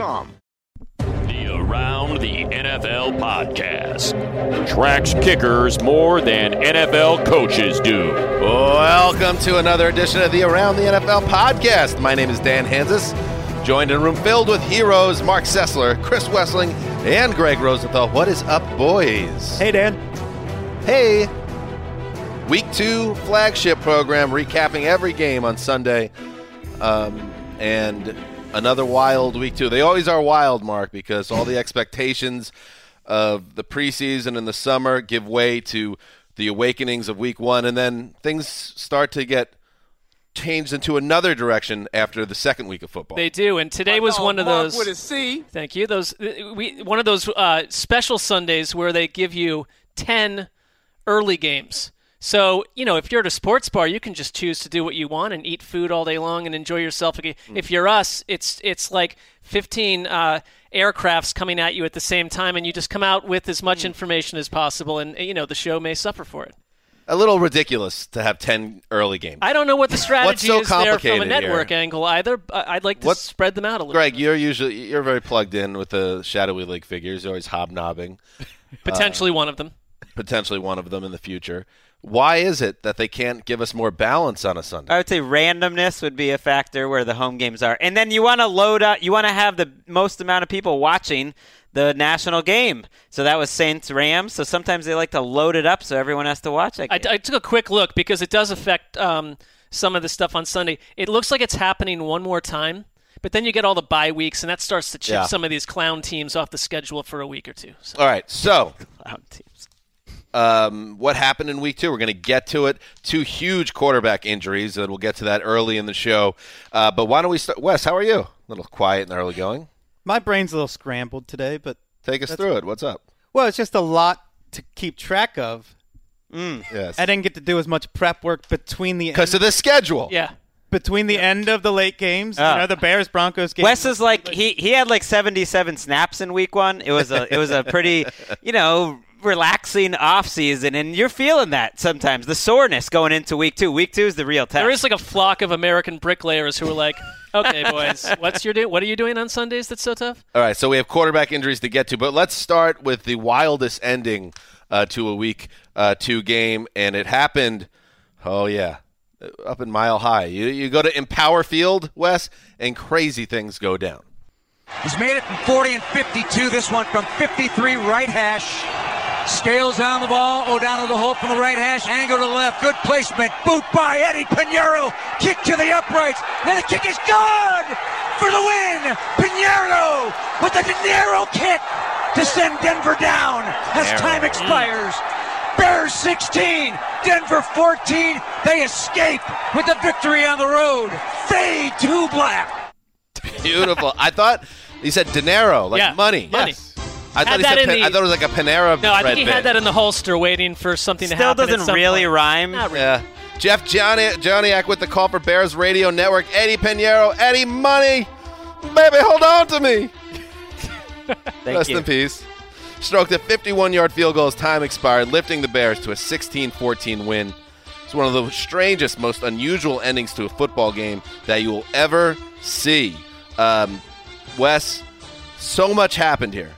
The Around the NFL podcast tracks kickers more than NFL coaches do. Welcome to another edition of the Around the NFL podcast. My name is Dan Hanzus, joined in a room filled with heroes Mark Sessler, Chris Wesseling, and Greg Rosenthal. What is up, boys? Hey, Dan. Hey. Week two flagship program, recapping every game on Sunday. Um, and another wild week two. They always are wild, Mark, because all the expectations of the preseason and the summer give way to the awakenings of week one, and then things start to get changed into another direction after the second week of football. They do, and today was one of Mark those. with a C. Thank you. Those we one of those uh, special Sundays where they give you ten early games. So you know, if you're at a sports bar, you can just choose to do what you want and eat food all day long and enjoy yourself. Mm. If you're us, it's it's like 15 uh, aircrafts coming at you at the same time, and you just come out with as much mm. information as possible, and you know the show may suffer for it. a little ridiculous to have 10 early games. I don't know what the strategy so is there from a network here? angle either. I'd like to What's- spread them out a little. Greg, bit. you're usually you're very plugged in with the shadowy league figures. You're always hobnobbing. potentially uh, one of them. potentially one of them in the future. Why is it that they can't give us more balance on a Sunday? I would say randomness would be a factor where the home games are. And then you want to load up, you want to have the most amount of people watching the national game. So that was Saints Rams. So sometimes they like to load it up so everyone has to watch that I. I took a quick look because it does affect um, some of the stuff on Sunday. It looks like it's happening one more time, but then you get all the bye weeks, and that starts to chip Yeah. some of these clown teams off the schedule for a week or two. So. All right, so Clown teams. Um, what happened in week two? We're going to get to it. Two huge quarterback injuries, and we'll get to that early in the show. Uh, but why don't we start? Wes, how are you? A little quiet and early going. My brain's a little scrambled today, but Take us through it. What's up? well, it's just a lot to keep track of. Yes, I didn't get to do as much prep work between the because of the schedule. Yeah. between the end of the late games. Ah. You know, the Bears Broncos game. Wes is like he he had like 77 snaps in week 1. It was a it was a pretty, you know, relaxing off season and you're feeling that sometimes. The soreness going into week 2. Week 2 is the real test. There is like a flock of American bricklayers who are like, okay, boys, what's your do- what are you doing on Sundays that's so tough? All right, so we have quarterback injuries to get to, but let's start with the wildest ending uh, to a week uh, two game, and it happened. Oh yeah, up in Mile High. You you go to Empower Field, Wes, and crazy things go down. He's made it from 40 and 52. This one from 53 right hash. Scales down the ball. Oh, down to the hole from the right hash. Angle to the left. Good placement. Boot by Eddie Pineiro. Kick to the uprights. And the kick is good for the win. Pineiro with the De Niro kick to send Denver down as Pineiro. time expires. Bears 16, Denver 14. They escape with the victory on the road. Fade to black. Beautiful. I thought he said dinero, like Yeah, money. money. Yes. I thought he that said. in Pan- the- I thought it was like a Panera. No, I bread think he had bit. that in the holster, waiting for something to happen. at doesn't some really point. rhyme. Not really. Yeah. Jeff Johnny Joniak with the call for Bears Radio Network. Eddie Pineiro. Eddie Money. Baby, hold on to me. Thank Rest you. in peace. Stroked a 51 yard field goal as time expired, lifting the Bears to a 16 14 win. It's one of the strangest, most unusual endings to a football game that you will ever see. Um, Wes, so much happened here.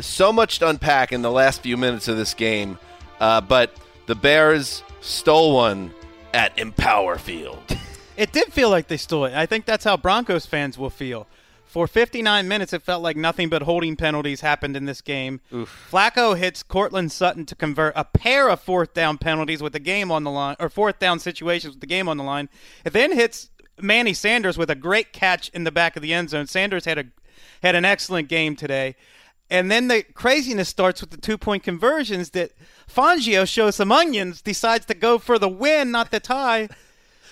So much to unpack in the last few minutes of this game. Uh, but the Bears stole one at Empower Field. It did feel like they stole it. I think that's how Broncos fans will feel. For 59 minutes, it felt like nothing but holding penalties happened in this game. Flacco hits Courtland Sutton to convert a pair of fourth down penalties with the game on the line, or fourth down situations with the game on the line. It then hits Manny Sanders with a great catch in the back of the end zone. Sanders had a had an excellent game today. And then the craziness starts with the two point conversions that Fangio shows some onions, decides to go for the win, not the tie.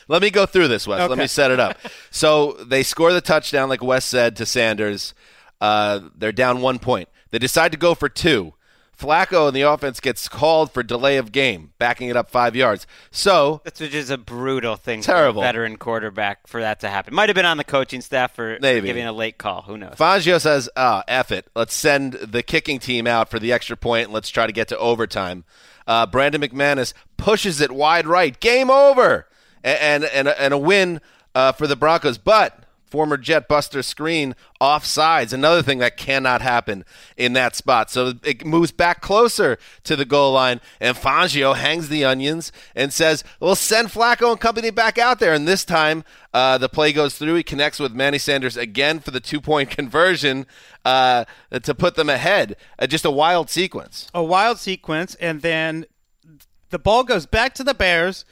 Let me go through this, Wes. Let me set it up. so they score the touchdown, like Wes said to Sanders. Uh, they're down one point. They decide to go for two. Flacco and the offense gets called for delay of game, backing it up five yards. So That's which is a brutal thing. Terrible. For a veteran quarterback for that to happen. Might have been on the coaching staff for, Maybe. giving a late call. Who knows? Fangio says, "Ah, F it. Let's send the kicking team out for the extra point and let's try to get to overtime." Uh, Brandon McManus pushes it wide right. Game over, A- and and and a win uh, for the Broncos. But former Jet Buster Skrine offsides. Another thing that cannot happen in that spot. So it moves back closer to the goal line, and Fangio hangs the onions and says, "Well, send Flacco and company back out there." And this time, uh, the play goes through. He connects with Manny Sanders again for the two-point conversion uh, to put them ahead. Uh, just a wild sequence. a wild sequence, and then the ball goes back to the Bears,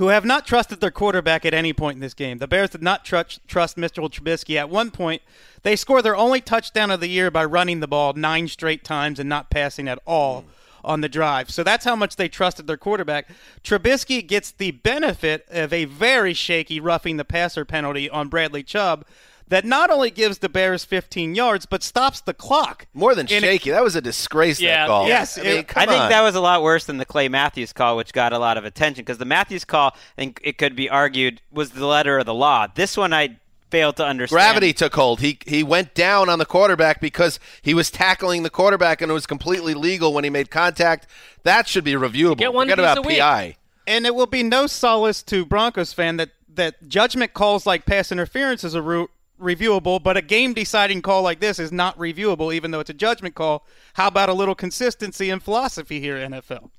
who have not trusted their quarterback at any point in this game. The Bears did not trust trust Mr. Trubisky. At one point, they score their only touchdown of the year by running the ball nine straight times and not passing at all. On the drive. So that's how much they trusted their quarterback. Trubisky gets the benefit of a very shaky roughing the passer penalty on Bradley Chubb that not only gives the Bears 15 yards, but stops the clock. More than In a- shaky. that was a disgrace. Yeah, that call. yes, I mean, it- come I think that was a lot worse than the Clay Matthews call, which got a lot of attention because the Matthews call, I think it could be argued, was the letter of the law. This one I failed to understand. Gravity took hold. He he went down on the quarterback because he was tackling the quarterback, and it was completely legal when he made contact. That should be reviewable. Get one Forget about a. PI. and it will be no solace to Broncos fan that that judgment calls like pass interference is a re- reviewable, but a game deciding call like this is not reviewable, even though it's a judgment call. How about a little consistency and philosophy here, NFL?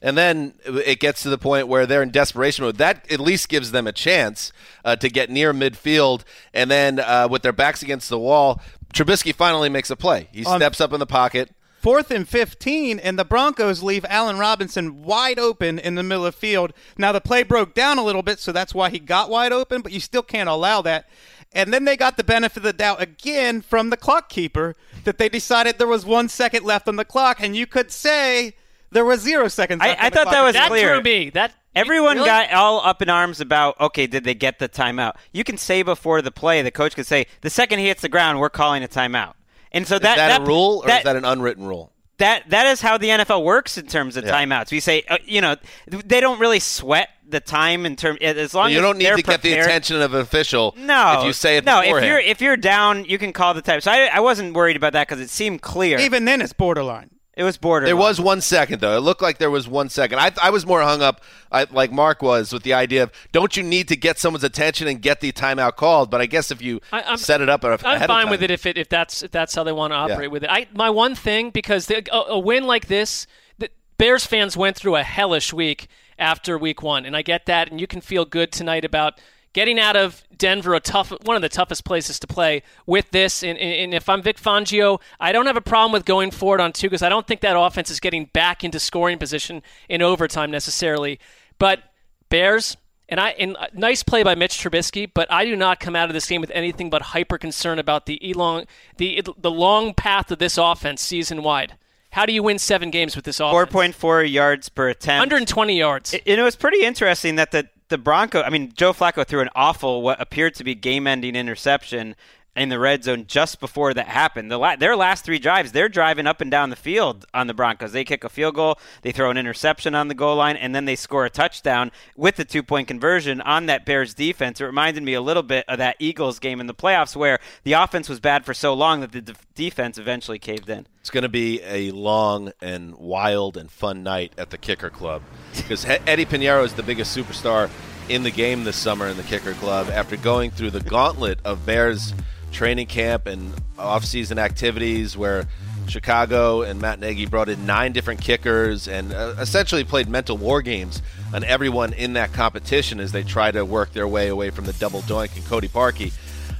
And then it gets to the point where they're in desperation mode. That at least gives them a chance uh, to get near midfield. And then uh, with their backs against the wall, Trubisky finally makes a play. He On- steps up in the pocket. Fourth and 15, and the Broncos leave Allen Robinson wide open in the middle of the field. Now, the play broke down a little bit, so that's why he got wide open, but you still can't allow that. And then they got the benefit of the doubt again from the clock keeper that they decided there was one second left on the clock, and you could say there was zero seconds I- left I on the thought clock. that was That clear. threw me. That Everyone Really? got all up in arms about, okay, did they get the timeout? You can say before the play, the coach could say, the second he hits the ground, we're calling a timeout. And so Is that, that, a rule or that, is that an unwritten rule? That that is how the NFL works in terms of Yeah. timeouts. We say, uh, you know, they don't really sweat the time in term as long you as you don't need they're to get the attention of an official No, if you say it no. If you're if you're down, you can call the time. So I, I wasn't worried about that because it seemed clear. Even then, it's borderline. It was border. There was one second though. It looked like there was one second. I, I was more hung up, I, like Mark was, with the idea of don't you need to get someone's attention and get the timeout called? But I guess if you I- I'm- set it up ahead I'm of fine time- with it if it if that's if that's how they want to operate Yeah. with it. I my one thing because the, a, a win like this, the Bears fans went through a hellish week after week one, and I get that, and you can feel good tonight about getting out of Denver, a tough one of the toughest places to play with this. And, and, if I'm Vic Fangio, I don't have a problem with going forward on two because I don't think that offense is getting back into scoring position in overtime necessarily. But Bears. And I and uh, nice play by Mitch Trubisky, but I do not come out of this game with anything but hyper concern about the elong the the long path of this offense season wide. How do you win seven games with this offense? Four point four yards per attempt. 120 yards. And it was pretty interesting that the the Bronco. I mean, Joe Flacco threw an awful, what appeared to be game-ending interception, in the red zone just before that happened. The la- their last three drives, they're driving up and down the field on the Broncos. They kick a field goal, they throw an interception on the goal line, and then they score a touchdown with the two point conversion on that Bears defense. It reminded me a little bit of that Eagles game in the playoffs where the offense was bad for so long that the de- defense eventually caved in. It's going to be a long and wild and fun night at the Kicker Club because Eddie Pineiro is the biggest superstar in the game this summer in the Kicker Club after going through the gauntlet of Bears training camp and off-season activities where Chicago and Matt Nagy brought in nine different kickers and uh, essentially played mental war games on everyone in that competition as they try to work their way away from the double doink and Cody Parkey.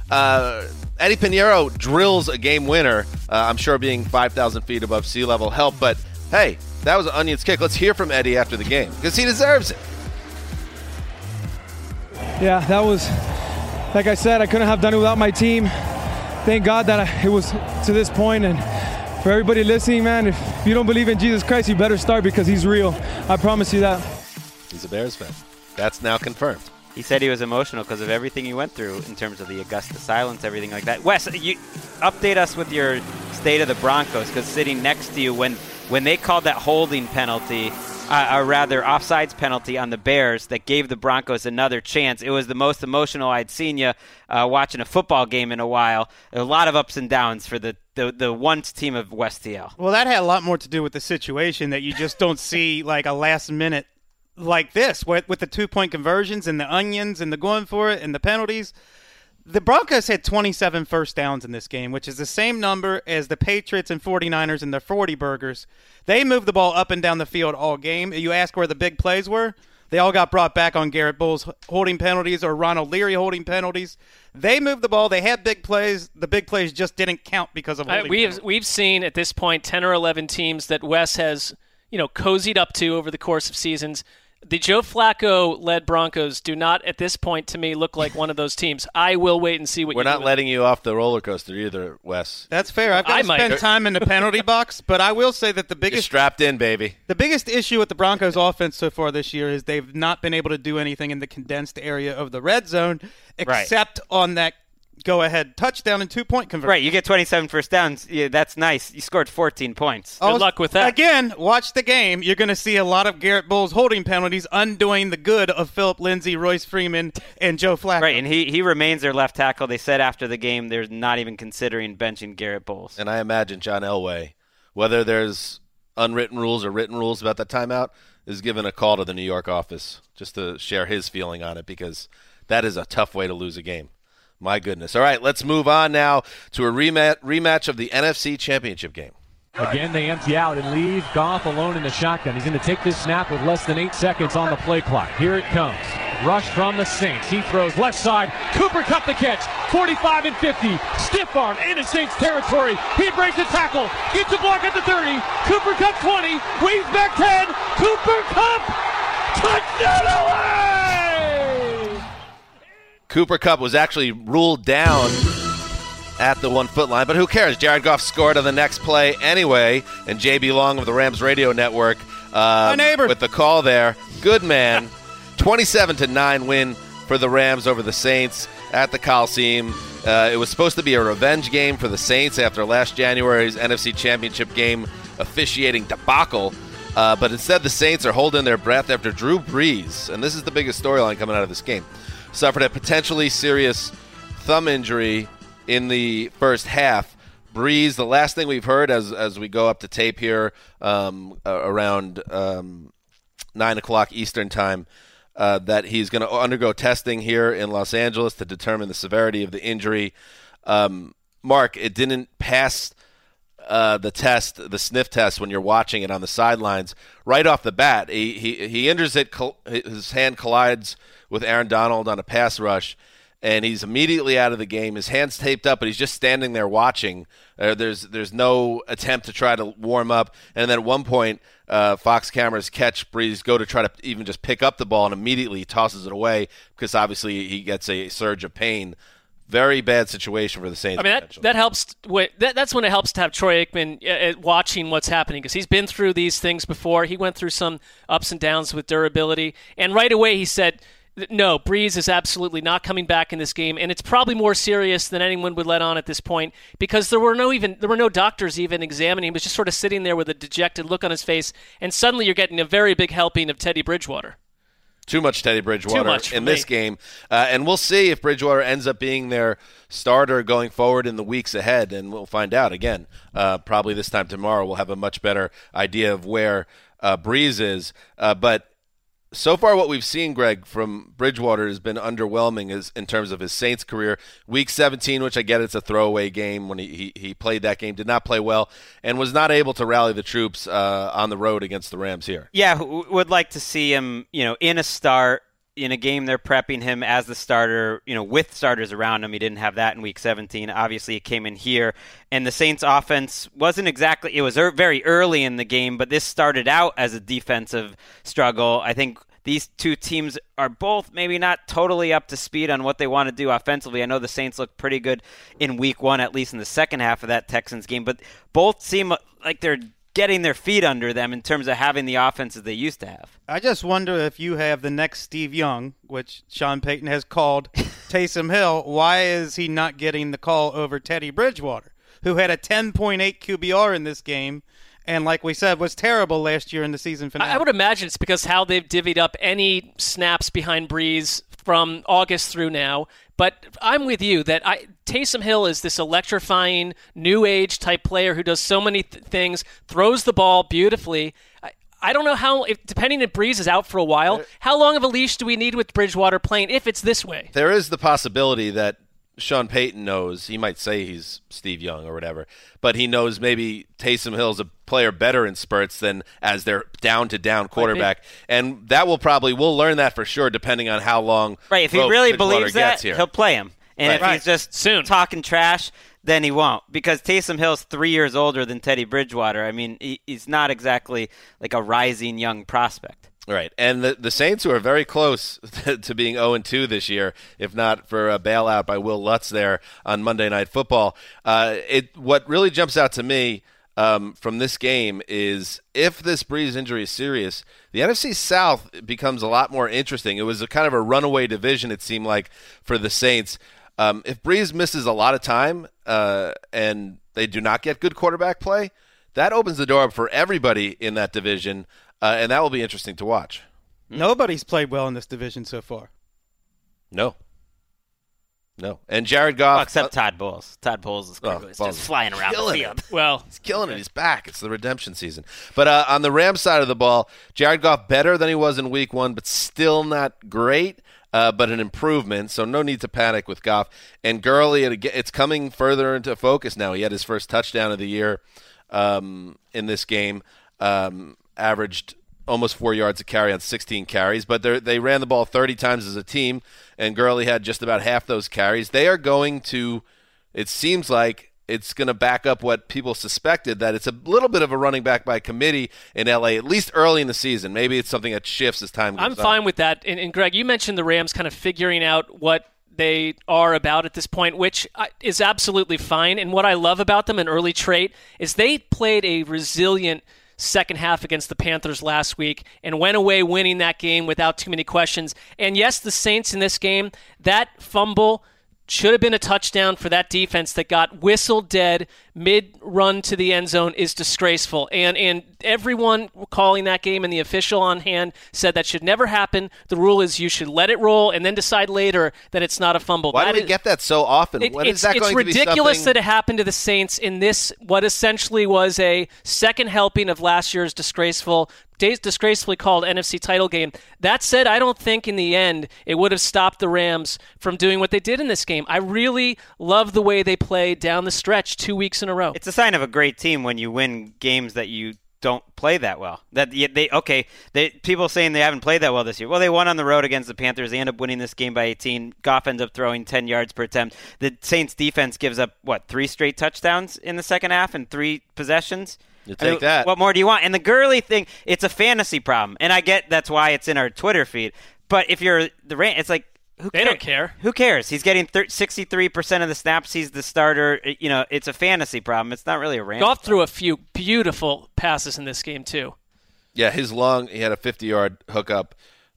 Uh, Eddie Pineiro drills a game winner. Uh, I'm sure being 5,000 feet above sea level helped, but hey, that was an Onions kick. Let's hear from Eddie after the game because he deserves it. Yeah, that was, like I said, I couldn't have done it without my team. Thank God that I, it was to this point. point, and for everybody listening, man, if you don't believe in Jesus Christ, you better start because He's real. I promise you that. He's a Bears fan. That's now confirmed. He said he was emotional because of everything he went through in terms of the Augusta silence, everything like that. Wes, you update us with your state of the Broncos because sitting next to you when when they called that holding penalty, uh, rather offsides penalty on the Bears that gave the Broncos another chance. It was the most emotional I'd seen you uh, watching a football game in a while. A lot of ups and downs for the the, the once team of West TL. Well, that had a lot more to do with the situation that you just don't see like a last minute like this with, with the two point conversions and the onions and the going for it and the penalties. The Broncos had 27 first downs in this game, which is the same number as the Patriots and 49ers in their 40 burgers. They moved the ball up and down the field all game. You ask where the big plays were? They all got brought back on Garrett Bolles holding penalties or Ronald Leary holding penalties. They moved the ball. They had big plays. The big plays just didn't count because of holding. uh, we've we've seen at this point 10 or 11 teams that Wes has you know cozied up to over the course of seasons the Joe Flacco led Broncos do not, at this point, to me, look like one of those teams. I will wait and see what. We're not letting you off the roller coaster either, Wes. That's fair. I've got to spend time in the penalty box, but I will say that the biggest You're strapped in, baby. The biggest issue with the Broncos' offense so far this year is they've not been able to do anything in the condensed area of the red zone, except right. on that go ahead touchdown and two point conversion. Right, you get 27 first downs. Yeah, that's nice. You scored 14 points. Good luck with that. Again, watch the game. You're going to see a lot of Garrett Bolles holding penalties, undoing the good of Phillip Lindsay, Royce Freeman, and Joe Flacco. Right, and he, he remains their left tackle. They said after the game they're not even considering benching Garrett Bolles. And I imagine John Elway, whether there's unwritten rules or written rules about that timeout, is given a call to the New York office just to share his feeling on it because that is a tough way to lose a game. My goodness. All right, let's move on now to a rematch, rematch of the NFC Championship game. Again, they empty out and leave Goff alone in the shotgun. He's going to take this snap with less than eight seconds on the play clock. Here it comes. Rush from the Saints. He throws left side. Cooper Kupp the catch. 45 and 50. Stiff arm into Saints territory. He breaks the tackle. Gets a block at the 30. Cooper Kupp 20. Waves back 10. Cooper Kupp. Touchdown away! Cooper Kupp was actually ruled down at the one foot line, but who cares? Jared Goff scored on the next play anyway, and JB Long of the Rams radio network um, neighbor. with the call there. Good man. 27 to 9 win for the Rams over the Saints at the Coliseum. Uh, it was supposed to be a revenge game for the Saints after last January's NFC Championship game officiating debacle. Uh, but instead, the Saints are holding their breath after Drew Brees, and this is the biggest storyline coming out of this game suffered a potentially serious thumb injury in the first half. Brees, the last thing we've heard as as we go up to tape here um, uh, around um, nine o'clock Eastern time, uh, that he's going to undergo testing here in Los Angeles to determine the severity of the injury. Um, Mark, it didn't pass uh, the test, the sniff test, when you're watching it on the sidelines right off the bat. He he, he injures it. His hand collides with Aaron Donald on a pass rush, and he's immediately out of the game. His hands taped up, but he's just standing there watching. Uh, there's there's no attempt to try to warm up. And then at one point, uh, Fox cameras catch Brees go to try to even just pick up the ball, and immediately tosses it away because obviously he gets a surge of pain. Very bad situation for the Saints. I mean, that, that helps. That, that's when it helps to have Troy Aikman uh, watching what's happening because he's been through these things before. He went through some ups and downs with durability, and right away he said No, Brees is absolutely not coming back in this game, and it's probably more serious than anyone would let on at this point because there were no even there were no doctors even examining. He was just sort of sitting there with a dejected look on his face, and suddenly you're getting a very big helping of Teddy Bridgewater. Too much Teddy Bridgewater much in this game, uh, and we'll see if Bridgewater ends up being their starter going forward in the weeks ahead, and we'll find out again. Uh, probably this time tomorrow, we'll have a much better idea of where uh, Brees is. Uh, but so far, what we've seen, Greg, from Bridgewater has been underwhelming as, in terms of his Saints career. Week 17, which I get it's a throwaway game when he, he, he played that game, did not play well, and was not able to rally the troops uh, on the road against the Rams here. Yeah, would like to see him, you know, in a start in a game they're prepping him as the starter, you know, with starters around him. He didn't have that in week 17. Obviously, it came in here and the Saints offense wasn't exactly it was er- very early in the game, but this started out as a defensive struggle. I think these two teams are both maybe not totally up to speed on what they want to do offensively. I know the Saints look pretty good in week 1 at least in the second half of that Texans game, but both seem like they're getting their feet under them in terms of having the offenses they used to have. I just wonder if you have the next Steve Young, which Sean Payton has called Taysom Hill. Why is he not getting the call over Teddy Bridgewater, who had a 10.8 QBR in this game, and like we said, was terrible last year in the season finale? I I would imagine it's because how they've divvied up any snaps behind Brees from August through now. But I'm with you that I, Taysom Hill is this electrifying new age type player who does so many th- things, throws the ball beautifully. I, I don't know how, if, depending if Brees is out for a while, how long of a leash do we need with Bridgewater playing if it's this way? There is the possibility that Sean Payton knows. He might say he's Steve Young or whatever, but he knows maybe Taysom Hill's a player better in spurts than as their down to down quarterback, and that will probably we'll learn that for sure depending on how long. Right, if he really believes that, gets here. he'll play him. And Right. if he's just Soon. talking trash, then he won't. Because Taysom Hill's three years older than Teddy Bridgewater. I mean, he, he's not exactly like a rising young prospect. Right, and the the Saints who are very close to being 0 and 2 this year, if not for a bailout by Wil Lutz there on Monday Night Football. Uh, it what really jumps out to me um, from this game is if this Brees injury is serious, the NFC South becomes a lot more interesting. It was a kind of a runaway division it seemed like for the Saints. Um, if Brees misses a lot of time uh, and they do not get good quarterback play, that opens the door up for everybody in that division, uh, and that will be interesting to watch. Nobody's played well in this division so far. No. No. And Jared Goff. Well, except Todd Bowles. Todd Bowles is, Oh, is well, just flying around the field. it. Well, He's killing it. He's back. It's the redemption season. But uh, on the Rams side of the ball, Jared Goff better than he was in week one, but still not great, uh, but an improvement. So no need to panic with Goff. And Gurley, it's coming further into focus now. He had his first touchdown of the year um, in this game, um, averaged almost four yards a carry on 16 carries, but they ran the ball 30 times as a team, and Gurley had just about half those carries. They are going to, it seems like, it's going to back up what people suspected that it's a little bit of a running back by committee in LA, at least early in the season. Maybe it's something that shifts as time goes I'm on. fine with that. And, and Greg, you mentioned the Rams kind of figuring out what they are about at this point, which uh, is absolutely fine. And what I love about them, an early trait, is they played a resilient second half against the Panthers last week and went away winning that game without too many questions. And yes, the Saints in this game, that fumble should have been a touchdown for that defense that got whistled dead mid run to the end zone is disgraceful. And and everyone calling that game and the official on hand said that should never happen. The rule is you should let it roll and then decide later that it's not a fumble. Why That do we is- get that so often? it- it's that it's going to be ridiculous something- that it happened to the Saints in this what essentially was a second helping of last year's disgraceful dis- disgracefully called NFC title game. That said, I don't think in the end it would have stopped the Rams from doing what they did in this game. I really love the way they played down the stretch two weeks in a row. It's a sign of a great team when you win games that you don't play that well. That they okay, they people saying they haven't played that well this year. Well, they won on the road against the Panthers. They end up winning this game by 18. Goff ends up throwing 10 yards per attempt. The Saints defense gives up what three straight touchdowns in the second half and three possessions. You I mean, that. What more do you want? And the Gurley thing, it's a fantasy problem, and I get that's why it's in our Twitter feed. But if you're the Ram, it's like who They care- don't care. Who cares? He's getting 63% of the snaps. He's the starter. You know, it's a fantasy problem. It's not really a Rams. Goff threw a few beautiful passes in this game too. Yeah, his long. He had a 50-yard hookup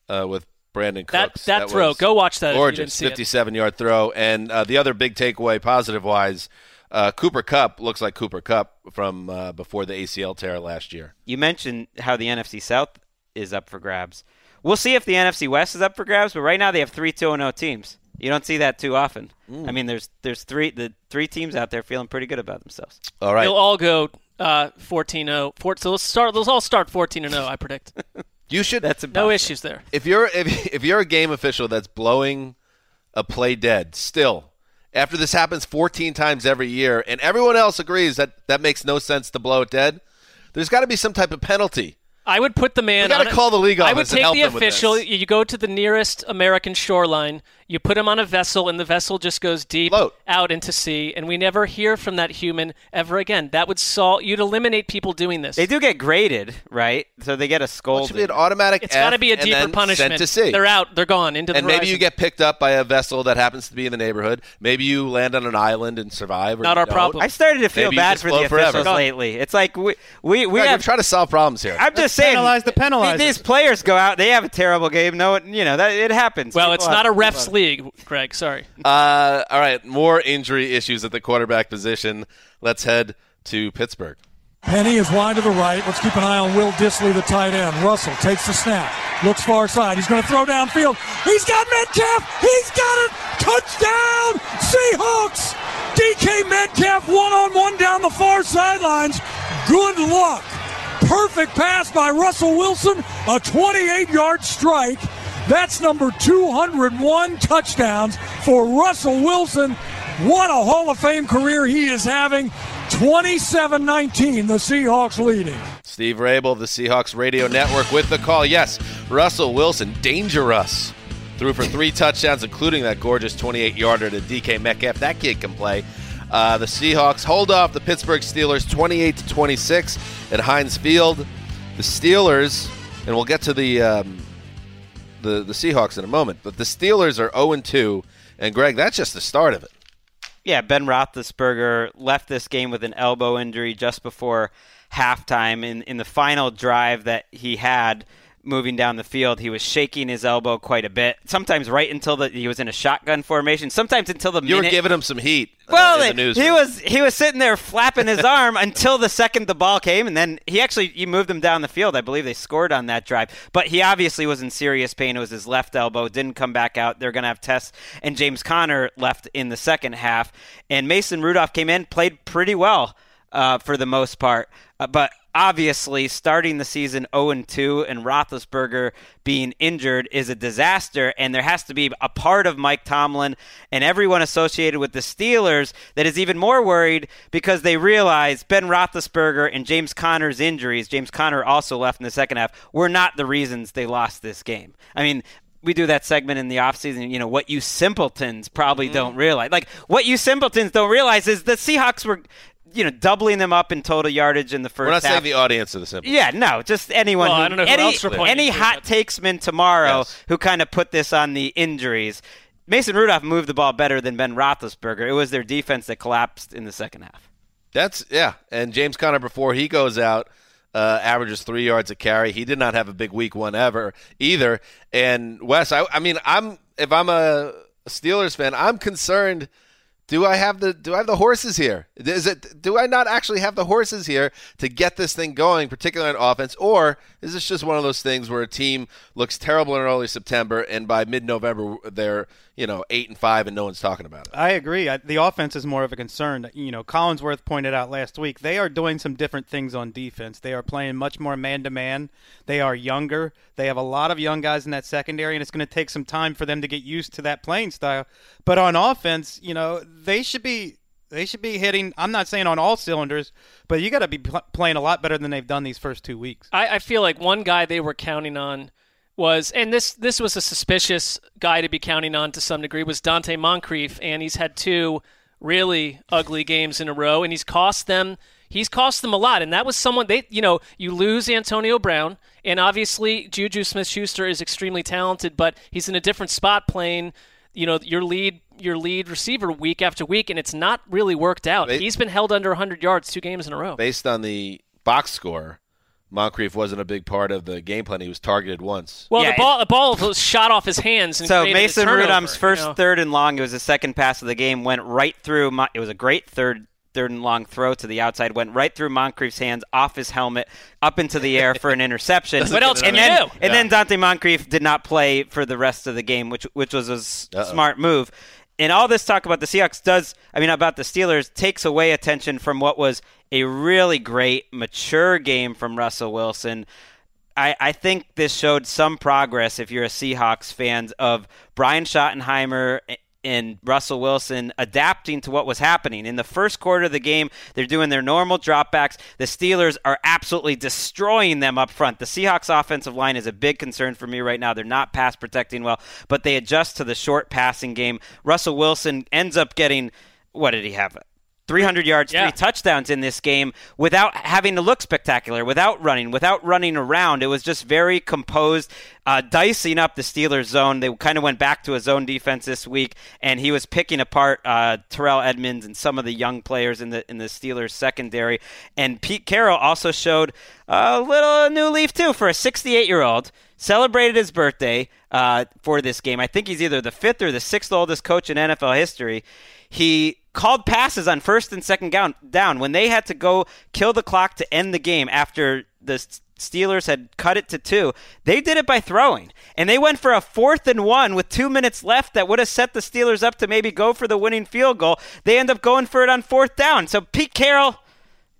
uh, with Brandon That- Cooks. that throw, go watch that if Gorgeous, didn't see it. 57 yard throw. And uh, the other big takeaway, positive wise, uh, Cooper Kupp looks like Cooper Kupp from uh, before the ACL tear last year. You mentioned how the NFC South is up for grabs. We'll see if the NFC West is up for grabs, but right now they have three 2 0 teams. You don't see that too often. Mm. I mean, there's there's three the three teams out there feeling pretty good about themselves. All right. They'll all go uh, 14-0. Four, so let's start. Let's all start 14 0. I predict. You should. That's no issues there. If you're if, if you're a game official that's blowing a play dead, still after this happens 14 times every year, and everyone else agrees that that makes no sense to blow it dead, there's got to be some type of penalty. I would put the man. We gotta on a- call the league I would office and take help the official. You go to the nearest American shoreline. You put him on a vessel, and the vessel just goes deep out into sea, and we never hear from that human ever again. That would solve. You'd eliminate people doing this. They do get graded, right? So they get a scold. should be an automatic It's got to be a deeper punishment. to sea. They're out. They're gone into the and maybe you get picked up by a vessel that happens to be in the neighborhood. Maybe you land on an island and survive. Or Not our don't. problem. I started to feel Maybe bad for the forever. officials lately. It's like we we, we Greg, have we're trying to solve problems here. I'm just saying. penalize the penalizers. These players go out. They have a terrible game. No, you know that it happens. well, People it's have- not a people refs have- league, Greg. Sorry. Uh, all right, more injury issues at the quarterback position. Let's head to Pittsburgh. Penny is wide to the right. Let's keep an eye on Will Dissly, the tight end. Russell takes the snap, looks far side. He's going to throw downfield. He's got Metcalf. He's got it. Touchdown, Seahawks. DK Metcalf one on one down the far sidelines. Good luck. Perfect pass by Russell Wilson. A 28 yard strike. That's number 201 touchdowns for Russell Wilson. What a Hall of Fame career he is having. 27 19, the Seahawks leading. Steve Raible of the Seahawks Radio Network with the call. Yes, Russell Wilson, dangerous. Threw for three touchdowns, including that gorgeous 28 yarder to DK Metcalf. That kid can play. Uh, the Seahawks hold off the Pittsburgh Steelers 28 to 26 at Heinz Field. The Steelers, and we'll get to the um, the the Seahawks in a moment, but the Steelers are 0 2, and Greg, that's just the start of it. Yeah, Ben Roethlisberger left this game with an elbow injury just before halftime. In in the final drive that he had moving down the field, he was shaking his elbow quite a bit. Sometimes right until the he was in a shotgun formation. Sometimes until the You were giving him some heat. uh, well, news he was he was sitting there flapping his arm until the second the ball came, and then he actually he moved him down the field. I believe they scored on that drive, but he obviously was in serious pain. It was his left elbow, didn't come back out. They're going to have tests, and James Conner left in the second half, and Mason Rudolph came in, played pretty well uh, for the most part, uh, but. Obviously, starting the season 0 2 and Roethlisberger being injured is a disaster, and there has to be a part of Mike Tomlin and everyone associated with the Steelers that is even more worried because they realize Ben Roethlisberger and James Conner's injuries, James Conner also left in the second half, were not the reasons they lost this game. I mean, we do that segment in the offseason, you know, what you simpletons probably mm-hmm. don't realize. Like, what you simpletons don't realize is the Seahawks were, you know, doubling them up in total yardage in the 1st We're not half. saying the audience of the simple. Yeah, no, just anyone. Well, who, I don't know who any, else you're pointing any to, hot but- takesman tomorrow Yes. who kind of put this on the injuries. Mason Rudolph moved the ball better than Ben Roethlisberger. It was their defense that collapsed in the second half. That's yeah. And James Conner before he goes out uh, averages three yards a carry. He did not have a big week one ever either. And Wes, I, I mean, I'm if I'm a Steelers fan, I'm concerned. Do I have the do I have the horses here? Is it do I not actually have the horses here to get this thing going, particularly on offense, or is this just one of those things where a team looks terrible in early September and by mid-November they're you know eight and five and no one's talking about it? I agree. I, the offense is more of a concern. You know, Collinsworth pointed out last week they are doing some different things on defense. They are playing much more man to man. They are younger. They have a lot of young guys in that secondary, and it's going to take some time for them to get used to that playing style. But on offense, you know, they should be. They should be hitting. I'm not saying on all cylinders, but you got to be pl- playing a lot better than they've done these first two weeks. I, I feel like one guy they were counting on was, and this this was a suspicious guy to be counting on to some degree, was Donte Moncrief, and he's had two really ugly games in a row, and he's cost them. He's cost them a lot, and that was someone they, you know, you lose Antonio Brown, and obviously Juju Smith-Schuster is extremely talented, but he's in a different spot playing, you know, your lead your lead receiver week after week, and it's not really worked out. They- he's been held under 100 yards two games in a row. based on the box score, Moncrief wasn't a big part of the game plan. He was targeted once. Well, Yeah, the ball the ball was shot off his hands. And So created a Mason turnover, Rudolph's you first know. third and long, it was the second pass of the game, went right through. Mon- it was a great third third and long throw to the outside, went right through Moncrief's hands, off his helmet, up into the air for an interception. What else and can you then, do? And then Donte Moncrief did not play for the rest of the game, which which was a s- smart move. And all this talk about the Seahawks does, I mean, about the Steelers, takes away attention from what was a really great, mature game from Russell Wilson. I, I think this showed some progress if you're a Seahawks fan of Brian Schottenheimer and Russell Wilson adapting to what was happening. In the first quarter of the game, they're doing their normal dropbacks. The Steelers are absolutely destroying them up front. The Seahawks offensive line is a big concern for me right now. They're not pass protecting well, but they adjust to the short passing game. Russell Wilson ends up getting what did he have? 300 yards, Yeah. three touchdowns in this game without having to look spectacular, without running, without running around. It was just very composed, uh, dicing up the Steelers' zone. They kind of went back to a zone defense this week, and he was picking apart uh, Terrell Edmunds and some of the young players in the in the Steelers' secondary. And Pete Carroll also showed a little new leaf too for a 68 year old. Celebrated his birthday uh, for this game. I think he's either the fifth or the sixth oldest coach in NFL history. He called passes on first and second down, down when they had to go kill the clock to end the game after the Steelers had cut it to two. They did it by throwing, and they went for a fourth and one with two minutes left that would have set the Steelers up to maybe go for the winning field goal. They end up going for it on fourth down. So Pete Carroll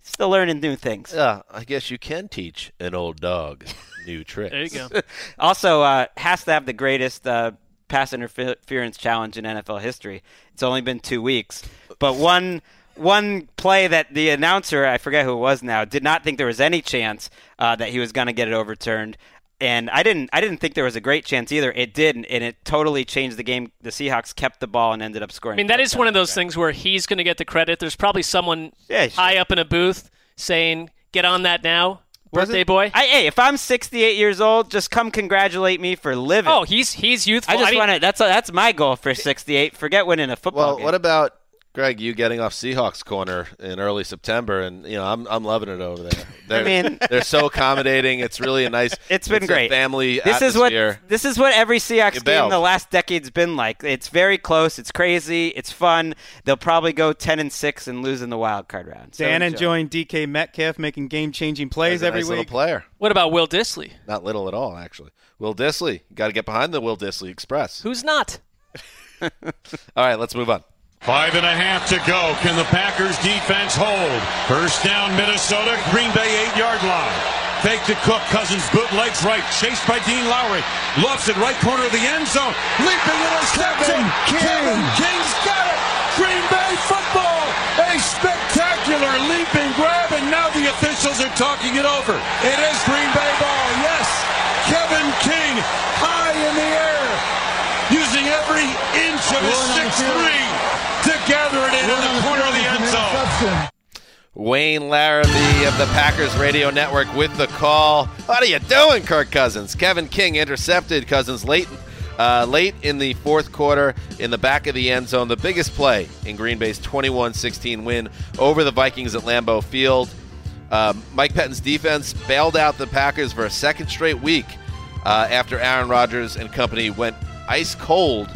still learning new things. Yeah, I guess you can teach an old dog new tricks. There you go. also, uh, has to have the greatest uh, pass interference challenge in NFL history. It's only been two weeks, but one one play that the announcer, I forget who it was now, did not think there was any chance uh, that he was going to get it overturned. And I didn't. I didn't think there was a great chance either. It didn't, and it totally changed the game. The Seahawks kept the ball and ended up scoring. I mean, that is one of those things where he's going to get the credit. There's probably someone Yeah, sure. high up in a booth saying, "Get on that now, birthday boy." I, hey, if I'm 68 years old, just come congratulate me for living. oh, he's he's youthful. I just mean, want to. That's a, that's my goal for 68. Forget winning a football Well, game. what about Greg? You getting off Seahawks corner in early September, and you know I'm I'm loving it over there. They're, mean- they're so accommodating. It's really a nice. It's been a great. family this is what this is what every You Seahawks game bailed. the last decade's been like. It's very close. It's crazy. It's fun. They'll probably go 10 and six and lose in the wild card round. So Dan enjoy. enjoying DK Metcalf making game-changing plays He's a every nice little week. player. what about Will Dissly? Not little at all, actually. Will Dissly, got to get behind the Will Dissly Express. Who's not? All right, let's move on. Five and a half to go. Can the Packers defense hold? First down, Minnesota, Green Bay eight yard line. Fake to Cook, Cousins bootlegs right, chased by Dean Lowry. Lofts it right corner of the end zone. Leaping interception. Kevin Kevin King's got it. Green Bay football. A spectacular leaping grab, and now the officials are talking it over. It is Green Bay ball. Yes. Kevin King high in the air using every inch of his six three Wayne Larrivee of the Packers Radio Network with the call. What are you doing, Kirk Cousins? Kevin King intercepted Cousins late, uh, late in the fourth quarter in the back of the end zone. The biggest play in Green Bay's 21-16 win over the Vikings at Lambeau Field. Um, Mike Pettine's defense bailed out the Packers for a second straight week uh, after Aaron Rodgers and company went ice cold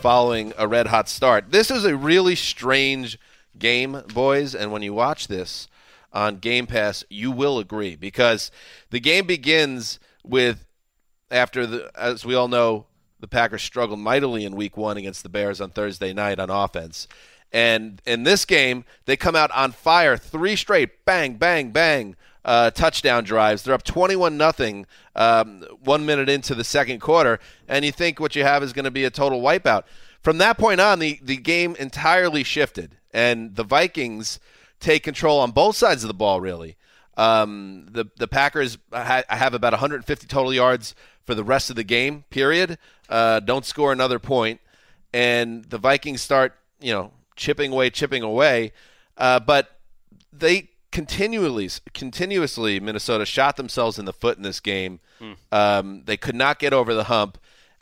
following a red hot start. This is a really strange game, boys, and when you watch this on Game Pass, you will agree because the game begins with after the as we all know, the Packers struggled mightily in week 1 against the Bears on Thursday night on offense. And in this game, they come out on fire, three straight bang bang bang uh, touchdown drives. They're up 21 nothing um, one minute into the second quarter, and you think what you have is going to be a total wipeout. From that point on, the, the game entirely shifted, and the Vikings take control on both sides of the ball, really. Um, the, the Packers ha- have about 150 total yards for the rest of the game, period. Uh, don't score another point, and the Vikings start, you know, chipping away, chipping away. Uh, but they continually, continuously, Minnesota shot themselves in the foot in this game. Um, they could not get over the hump,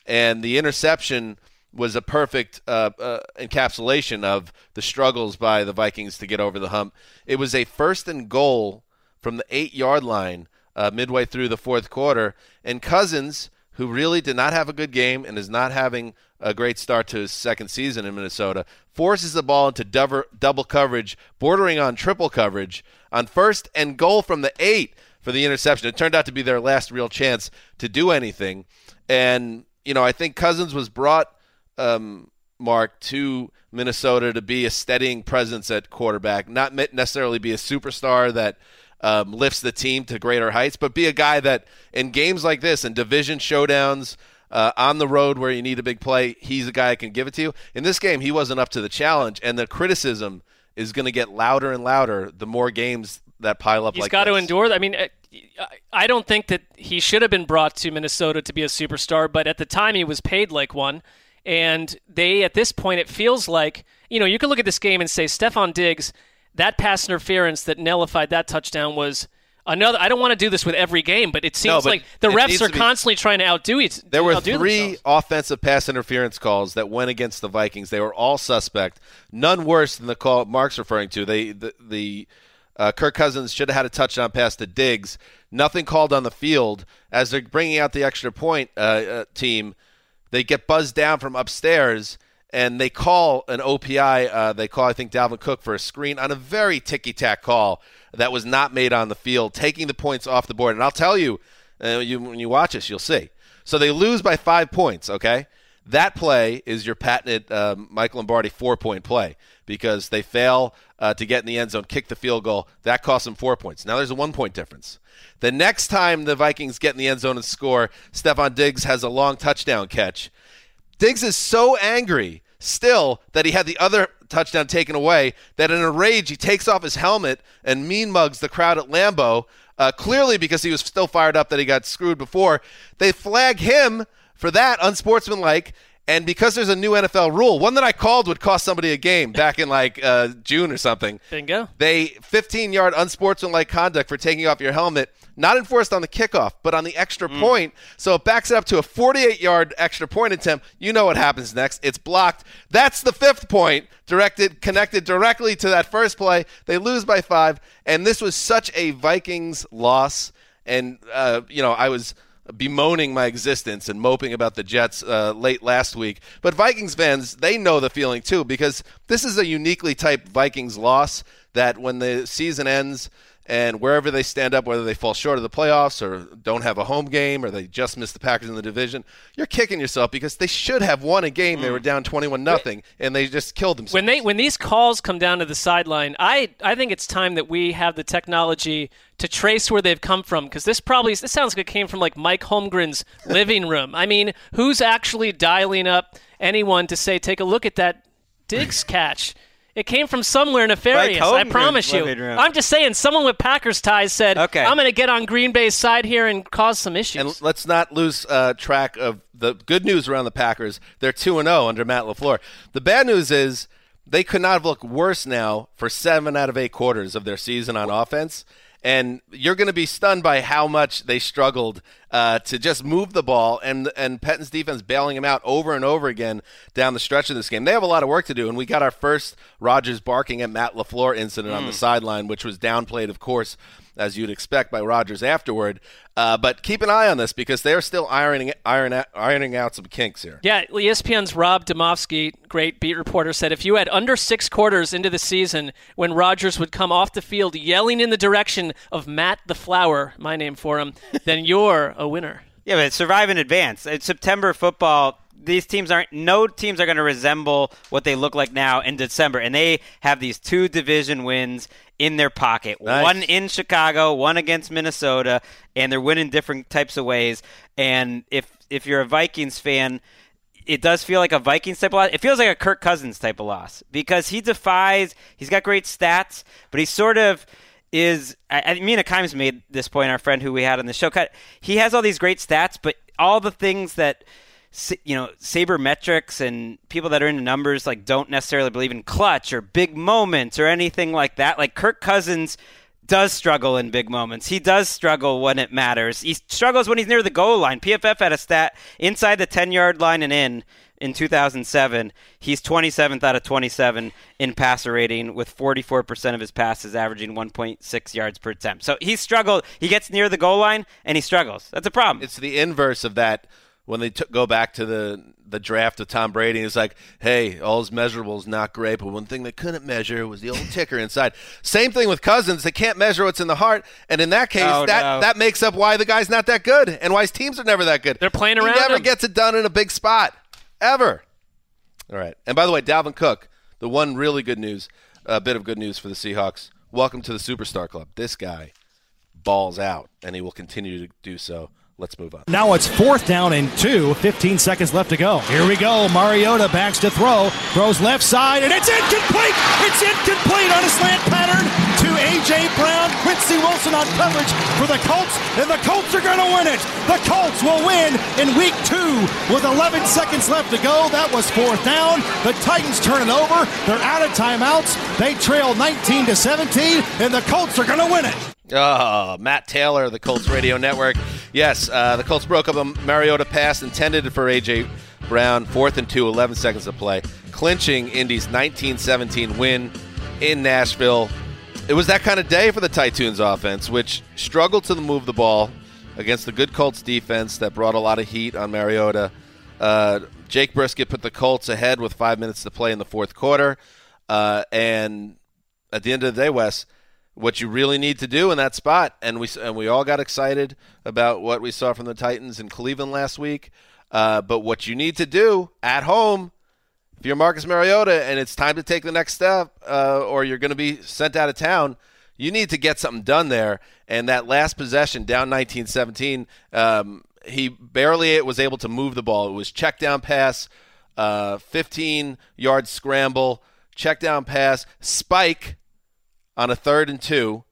and the interception was a perfect uh, uh, encapsulation of the struggles by the Vikings to get over the hump. It was a first and goal from the eight yard line uh, midway through the fourth quarter. And Cousins, who really did not have a good game and is not having a great start to his second season in Minnesota, forces the ball into double, double coverage, bordering on triple coverage, on first and goal from the eight for the interception. It turned out to be their last real chance to do anything. And, you know, I think Cousins was brought, um, Mark, to Minnesota to be a steadying presence at quarterback, not necessarily be a superstar that um, lifts the team to greater heights, but be a guy that in games like this and division showdowns uh, on the road where you need a big play, he's a guy that can give it to you. In this game, he wasn't up to the challenge, and the criticism is going to get louder and louder the more games that pile up. He's like got to this. endure. I mean, uh, I don't think that he should have been brought to Minnesota to be a superstar, but at the time he was paid like one. And they, at this point, it feels like, you know, you can look at this game and say, Stefon Diggs, that pass interference that nullified that touchdown was another. I don't want to do this with every game, but it seems No, but like the refs are be- constantly trying to outdo each other. There were three themselves. offensive pass interference calls that went against the Vikings. They were all suspect. None worse than the call Mark's referring to. They the, the uh, Kirk Cousins should have had a touchdown pass to Diggs. Nothing called on the field as they're bringing out the extra point uh, uh, team. They get buzzed down from upstairs and they call an OPI. Uh, they call I think Dalvin Cook for a screen on a very ticky tack call that was not made on the field, taking the points off the board. And I'll tell you, uh, you when you watch this, you'll see. So they lose by five points. Okay, that play is your patented um, Mike Lombardi four point play because they fail uh, to get in the end zone, kick the field goal. That costs them four points. Now there's a one point difference. The next time the Vikings get in the end zone and score, Stefon Diggs has a long touchdown catch. Diggs is so angry still that he had the other touchdown taken away that in a rage he takes off his helmet and mean mugs the crowd at Lambeau, uh, clearly because he was still fired up that he got screwed before. They flag him for that unsportsmanlike. And because there's a new NFL rule, one that I called would cost somebody a game back in like uh, June or something. Bingo. They 15 yard unsportsmanlike conduct for taking off your helmet, not enforced on the kickoff, but on the extra point. So it backs it up to a 48 yard extra point attempt. You know what happens next. It's blocked. That's the fifth point, directed, connected directly to that first play. They lose by five. And this was such a Vikings loss. And, uh, you know, I was bemoaning my existence and moping about the Jets uh, late last week. But Vikings fans, they know the feeling too because this is a uniquely type Vikings loss that when the season ends and wherever they stand up, whether they fall short of the playoffs or don't have a home game or they just miss the Packers in the division, you're kicking yourself because they should have won a game. They were mm. down 21 nothing and they just killed themselves. When they when these calls come down to the sideline, I I think it's time that we have the technology to trace where they've come from because this probably this sounds like it came from like Mike Holmgren's living room. I mean, who's actually dialing up anyone to say, take a look at that Diggs catch? It came from somewhere nefarious. I promise you. I'm just saying, someone with Packers ties said, Okay. "I'm going to get on Green Bay's side here and cause some issues." And let's not lose uh, track of the good news around the Packers. They're 2 and 0 under Matt LaFleur. The bad news is they could not have looked worse now for 7 out of 8 quarters of their season on offense. And you're going to be stunned by how much they struggled uh, to just move the ball, and and Pettine's defense bailing him out over and over again down the stretch of this game. They have a lot of work to do, and we got our first Rodgers barking at Matt LaFleur incident on the Mm. sideline, which was downplayed, of course, as you'd expect by Rodgers afterward. Uh, but keep an eye on this because they're still ironing iron, ironing out some kinks here. Yeah, ESPN's Rob Demovsky, great beat reporter, said if you had under six quarters into the season when Rodgers would come off the field yelling in the direction of Matt the Flower, my name for him, then you're a winner. Yeah, but survive in advance. It's September football. These teams aren't. No teams are going to resemble what they look like now in December, and they have these two division wins in their pocket. Nice. One in Chicago, one against Minnesota, and they're winning different types of ways. And if if you're a Vikings fan, it does feel like a Vikings type of loss. It feels like a Kirk Cousins type of loss because he defies. He's got great stats, but he's sort of is. I, I mean, Akimes made this point. Our friend who we had on the show. He has all these great stats, but all the things that you know, sabermetrics and people that are into numbers like don't necessarily believe in clutch or big moments or anything like that. Like Kirk Cousins does struggle in big moments. He does struggle when it matters. He struggles when he's near the goal line. PFF had a stat inside the 10 yard line and in in 2007. He's 27th out of 27 in passer rating, with 44% of his passes averaging 1.6 yards per attempt. So he struggled. He gets near the goal line and he struggles. That's a problem. It's the inverse of that when they took go back to the the draft of Tom Brady. It's like, hey, all his measurables not great, but one thing they couldn't measure was the old ticker inside. Same thing with Cousins; they can't measure what's in the heart, and in that case, Oh, that no. that makes up why the guy's not that good and why his teams are never that good. They're playing around. he never him. gets it done in a big spot ever. All right, and by the way, Dalvin Cook, the one really good news, a bit of good news for the Seahawks. Welcome to the Superstar Club. This guy balls out, and he will continue to do so. Let's move on. Now it's fourth down and two. 15 seconds left to go. Here we go. Mariota backs to throw. Throws left side, and it's incomplete. It's incomplete on a slant pattern to A.J. Brown. Quincy Wilson on coverage for the Colts, and the Colts are going to win it. The Colts will win in week two with 11 seconds left to go. That was fourth down. The Titans turn it over. They're out of timeouts. They trail 19 to 17, and the Colts are going to win it. Oh, Matt Taylor, the Colts Radio Network. Yes, uh, the Colts broke up a Mariota pass intended for A.J. Brown. Fourth and two, 11 seconds to play. Clinching Indy's 1917 win in Nashville. It was that kind of day for the Titans offense, which struggled to move the ball against the good Colts defense that brought a lot of heat on Mariota. Uh, Jacoby Brissett put the Colts ahead with five minutes to play in the fourth quarter. Uh, and at the end of the day, Wes, what you really need to do in that spot, and we and we all got excited about what we saw from the Titans in Cleveland last week. Uh, but what you need to do at home, if you're Marcus Mariota and it's time to take the next step, uh, or you're going to be sent out of town, you need to get something done there. And that last possession, down 1917, um, he barely was able to move the ball. It was check down pass, uh, 15 yard scramble, check down pass, spike on a third and two,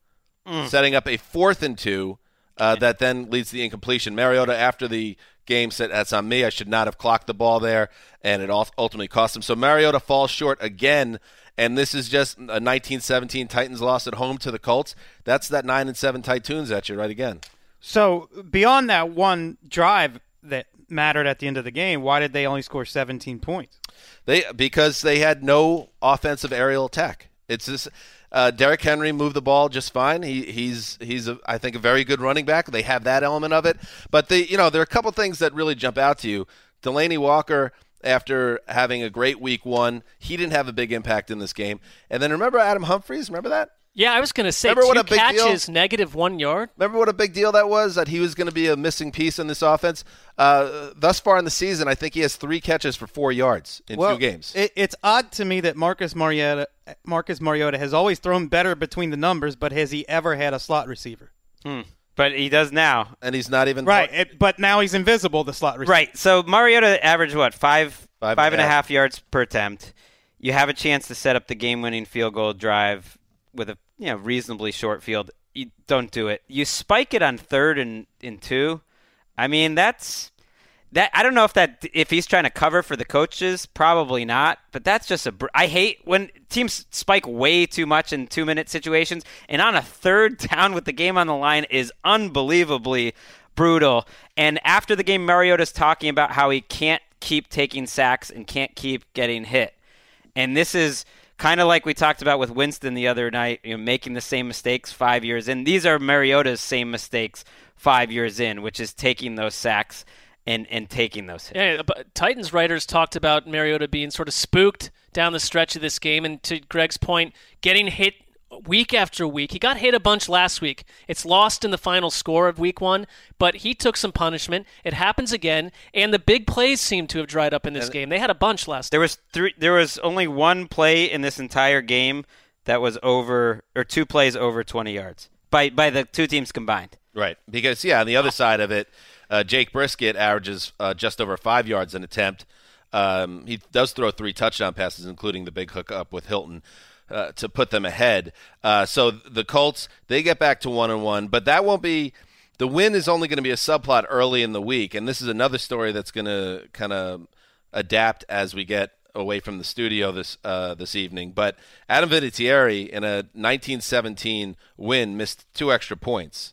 Mm. setting up a fourth and two uh, that then leads to the incompletion. Mariota, after the game, said, That's on me. I should not have clocked the ball there, and it ultimately cost him. So Mariota falls short again. And this is just a 1917 Titans loss at home to the Colts. That's that nine and seven Titans at you right again. So beyond that one drive that mattered at the end of the game, why did they only score 17 points? They because they had no offensive aerial attack. It's just uh, Derrick Henry moved the ball just fine. He he's he's a, I think a very good running back. They have that element of it, but the you know there are a couple things that really jump out to you. Delanie Walker. After having a great week one, he didn't have a big impact in this game. And then remember Adam Humphries? Remember that? Yeah, I was going to say Remember two what a big deal- catches, negative one yard. Remember what a big deal that was? That he was going to be a missing piece in this offense. Uh, thus far in the season, I think he has three catches for four yards in Well, two games. It, it's odd to me that Marcus Mariota, Marcus Mariota has always thrown better between the numbers, but has he ever had a slot receiver? Hmm. But he does now. And he's not even Right, it, but now he's invisible. The slot receiver. Right. So Mariota averaged what five Five five and and a a half. half yards per attempt. You have a chance to set up the game-winning field goal drive with a you know reasonably short field. You don't do it. You spike it on third and in two. I mean that's that. I don't know if that if he's trying to cover for the coaches. Probably not. But that's just a. I hate when teams spike way too much in two-minute situations, and on a third down with the game on the line is unbelievably brutal. And after the game, Mariota's talking about how he can't keep taking sacks and can't keep getting hit. And this is kind of like we talked about with Winston the other night, you know, making the same mistakes five years in. These are Mariota's same mistakes five years in, which is taking those sacks and, and taking those hits. Yeah, but Titans writers talked about Mariota being sort of spooked down the stretch of this game, and to Greg's point, getting hit week after week. He got hit a bunch last week. It's lost in the final score of week one, but he took some punishment. It happens again, and the big plays seem to have dried up in this And- game. They had a bunch last. There was three. There was only one play in this entire game that was over, or two plays over 20 yards by by the two teams combined. Right. Because, yeah, on the other side of it, uh, Jacoby Brissett averages uh, just over five yards an attempt. Um, he does throw three touchdown passes, including the big hookup with Hilton. Uh, to put them ahead, uh, so the Colts they get back to one and one, but that won't be. The win is only going to be a subplot early in the week, and this is another story that's going to kind of adapt as we get away from the studio this uh, this evening. But Adam Vinatieri in a 1917 win missed two extra points,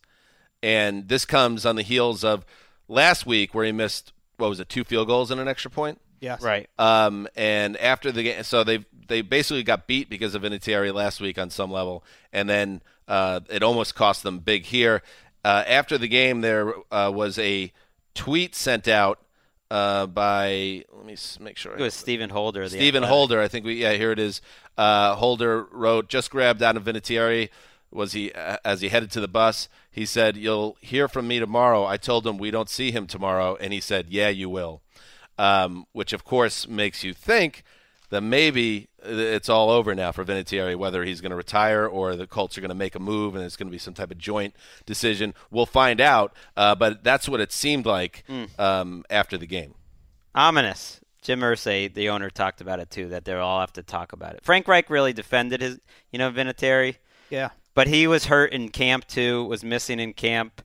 and this comes on the heels of last week where he missed what was it two field goals and an extra point. Yes. Right. Um, and after the game, so they they basically got beat because of Vinatieri last week on some level, and then uh, it almost cost them big here. Uh, after the game, there uh, was a tweet sent out uh, by let me make sure It was Stephen Holder. Stephen Athletic. Holder. I think we yeah here it is. Uh, Holder wrote just grabbed out of Vinatieri. Was he uh, as he headed to the bus? He said, "You'll hear from me tomorrow." I told him we don't see him tomorrow, and he said, "Yeah, you will," um, which of course makes you think that maybe it's all over now for Vinatieri, whether he's going to retire or the Colts are going to make a move and it's going to be some type of joint decision. We'll find out, uh, but that's what it seemed like Mm. um, after the game. Ominous. Jim Irsay, the owner, talked about it too. That they'll all have to talk about it. Frank Reich really defended his, you know, Vinatieri. Yeah. But he was hurt in camp too. Was missing in camp,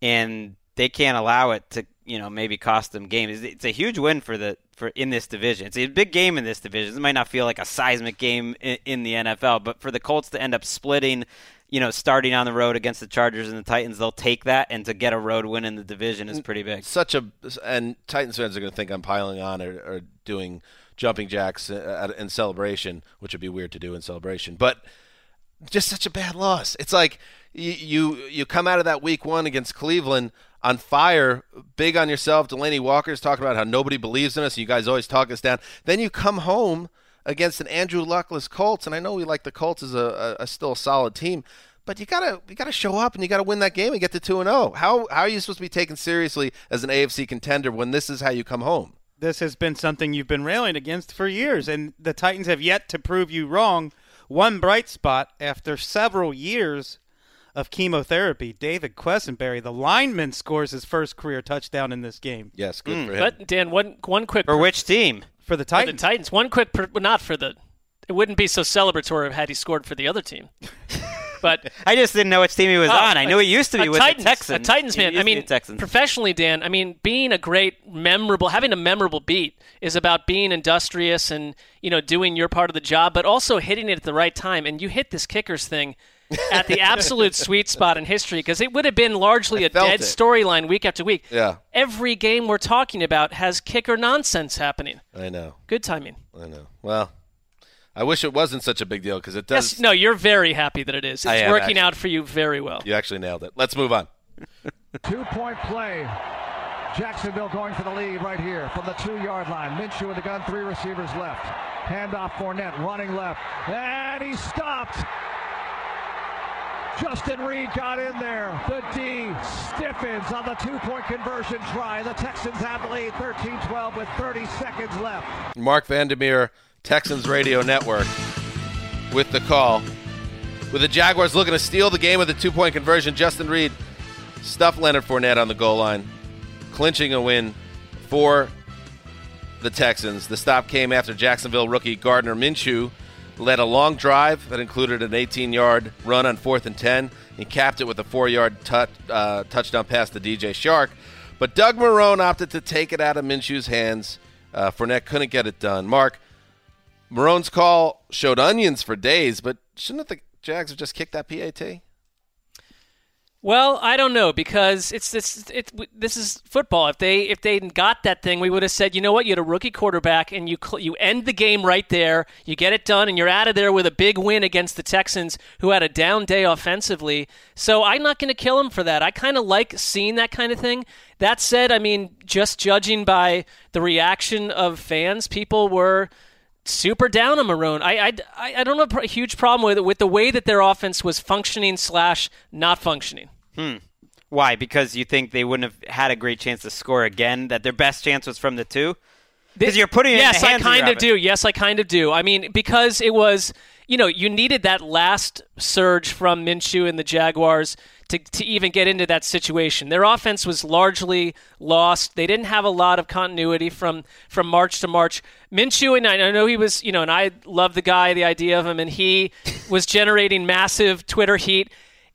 and they can't allow it to, you know, maybe cost them games. It's, a huge win for the for in this division. It's a big game in this division. It might not feel like a seismic game in, in the NFL, but for the Colts to end up splitting. You know, starting on the road against the Chargers and the Titans, they'll take that, and to get a road win in the division is pretty big. Such a and Titans fans are going to think I'm piling on or, or doing jumping jacks uh, in celebration, which would be weird to do in celebration. But just such a bad loss. It's like you you, you come out of that week one against Cleveland on fire, big on yourself. Delanie Walker's talking about how nobody believes in us. You guys always talk us down. Then you come home against an Andrew Luckless Colts, and I know we like the Colts as a, a, a still a solid team. But you gotta you gotta show up and you gotta win that game and get to two and zero. How how are you supposed to be taken seriously as an AFC contender when this is how you come home? This has been something you've been railing against for years, and the Titans have yet to prove you wrong. One bright spot after several years of chemotherapy, David Quessenberry, the lineman, scores his first career touchdown in this game. Yes, good hmm. for him. But Dan, one one quick For which team? For the for Titans. the Titans. One quick, per, not for the. It wouldn't be so celebratory had he scored for the other team. But I just didn't know which team he was Oh, on. I knew a- he used to be a with Titans, the Texans. A Titans He fan. used I mean, Texans. professionally, Dan. I mean, being a great, memorable, having a memorable beat is about being industrious and you know doing your part of the job, but also hitting it at the right time. And you hit this kickers thing at the absolute sweet spot in history because it would have been largely a dead storyline week after week. Yeah, Every game we're talking about has kicker nonsense happening. I know. Good timing. I know. Well, I wish it wasn't such a big deal because it does. Yes, no, you're very happy that it is. It's I am, working actually. out for you very well. You actually nailed it. Let's move on. Two point play. Jacksonville going for the lead right here from the two yard line. Minshew in the gun, three receivers left. Handoff Fournette running left. And he stopped. Justin Reid got in there. The D stiffens on the two point conversion try. The Texans have the lead 13 12 with 30 seconds left. Marc Vandermeer, Texans Radio Network, with the call. With the Jaguars looking to steal the game with a two point conversion, Justin Reid stuffed Leonard Fournette on the goal line, clinching a win for the Texans. The stop came after Jacksonville rookie Gardner Minshew led a long drive that included an 18 yard run on fourth and 10. He capped it with a four yard uh, touchdown pass to DJ Chark. But Doug Marrone opted to take it out of Minshew's hands. Uh, Fournette couldn't get it done. Mark, Marrone's call showed onions for days, but shouldn't the Jags have just kicked that PAT? Well, I don't know because it's this it, this is football. If they if they got that thing, we would have said, you know what, you had a rookie quarterback, and you cl- you end the game right there. You get it done, and you're out of there with a big win against the Texans, who had a down day offensively. So I'm not going to kill him for that. I kind of like seeing that kind of thing. That said, I mean, just judging by the reaction of fans, people were super down on Marrone. I, I, I don't have a huge problem with it, with the way that their offense was functioning slash not functioning. Hmm. Why? Because you think they wouldn't have had a great chance to score again? That their best chance was from the two? Because you're putting it yes, in the hands I kind of, of do. Yes, I kind of do. I mean, because it was, you know, you needed that last surge from Minshew and the Jaguars to, to even get into that situation. Their offense was largely lost. They didn't have a lot of continuity from from March to March. Minshew and I, I know he was, you know, and I love the guy, the idea of him, and he was generating massive Twitter heat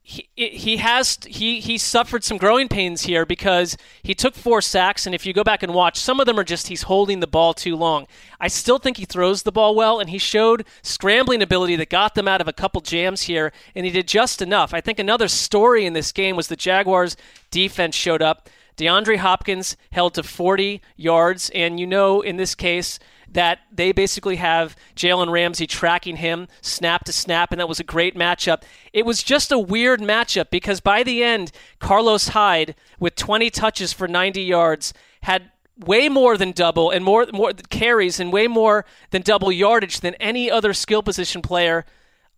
he, he has he he suffered some growing pains here because he took four sacks and if you go back and watch some of them are just he's holding the ball too long. I still think he throws the ball well and he showed scrambling ability that got them out of a couple jams here and he did just enough. I think another story in this game was the Jaguars defense showed up. DeAndre Hopkins held to 40 yards, and you know in this case that they basically have Jalen Ramsey tracking him snap to snap, and that was a great matchup. It was just a weird matchup because by the end, Carlos Hyde, with 20 touches for 90 yards, had way more than double and more more carries and way more than double yardage than any other skill position player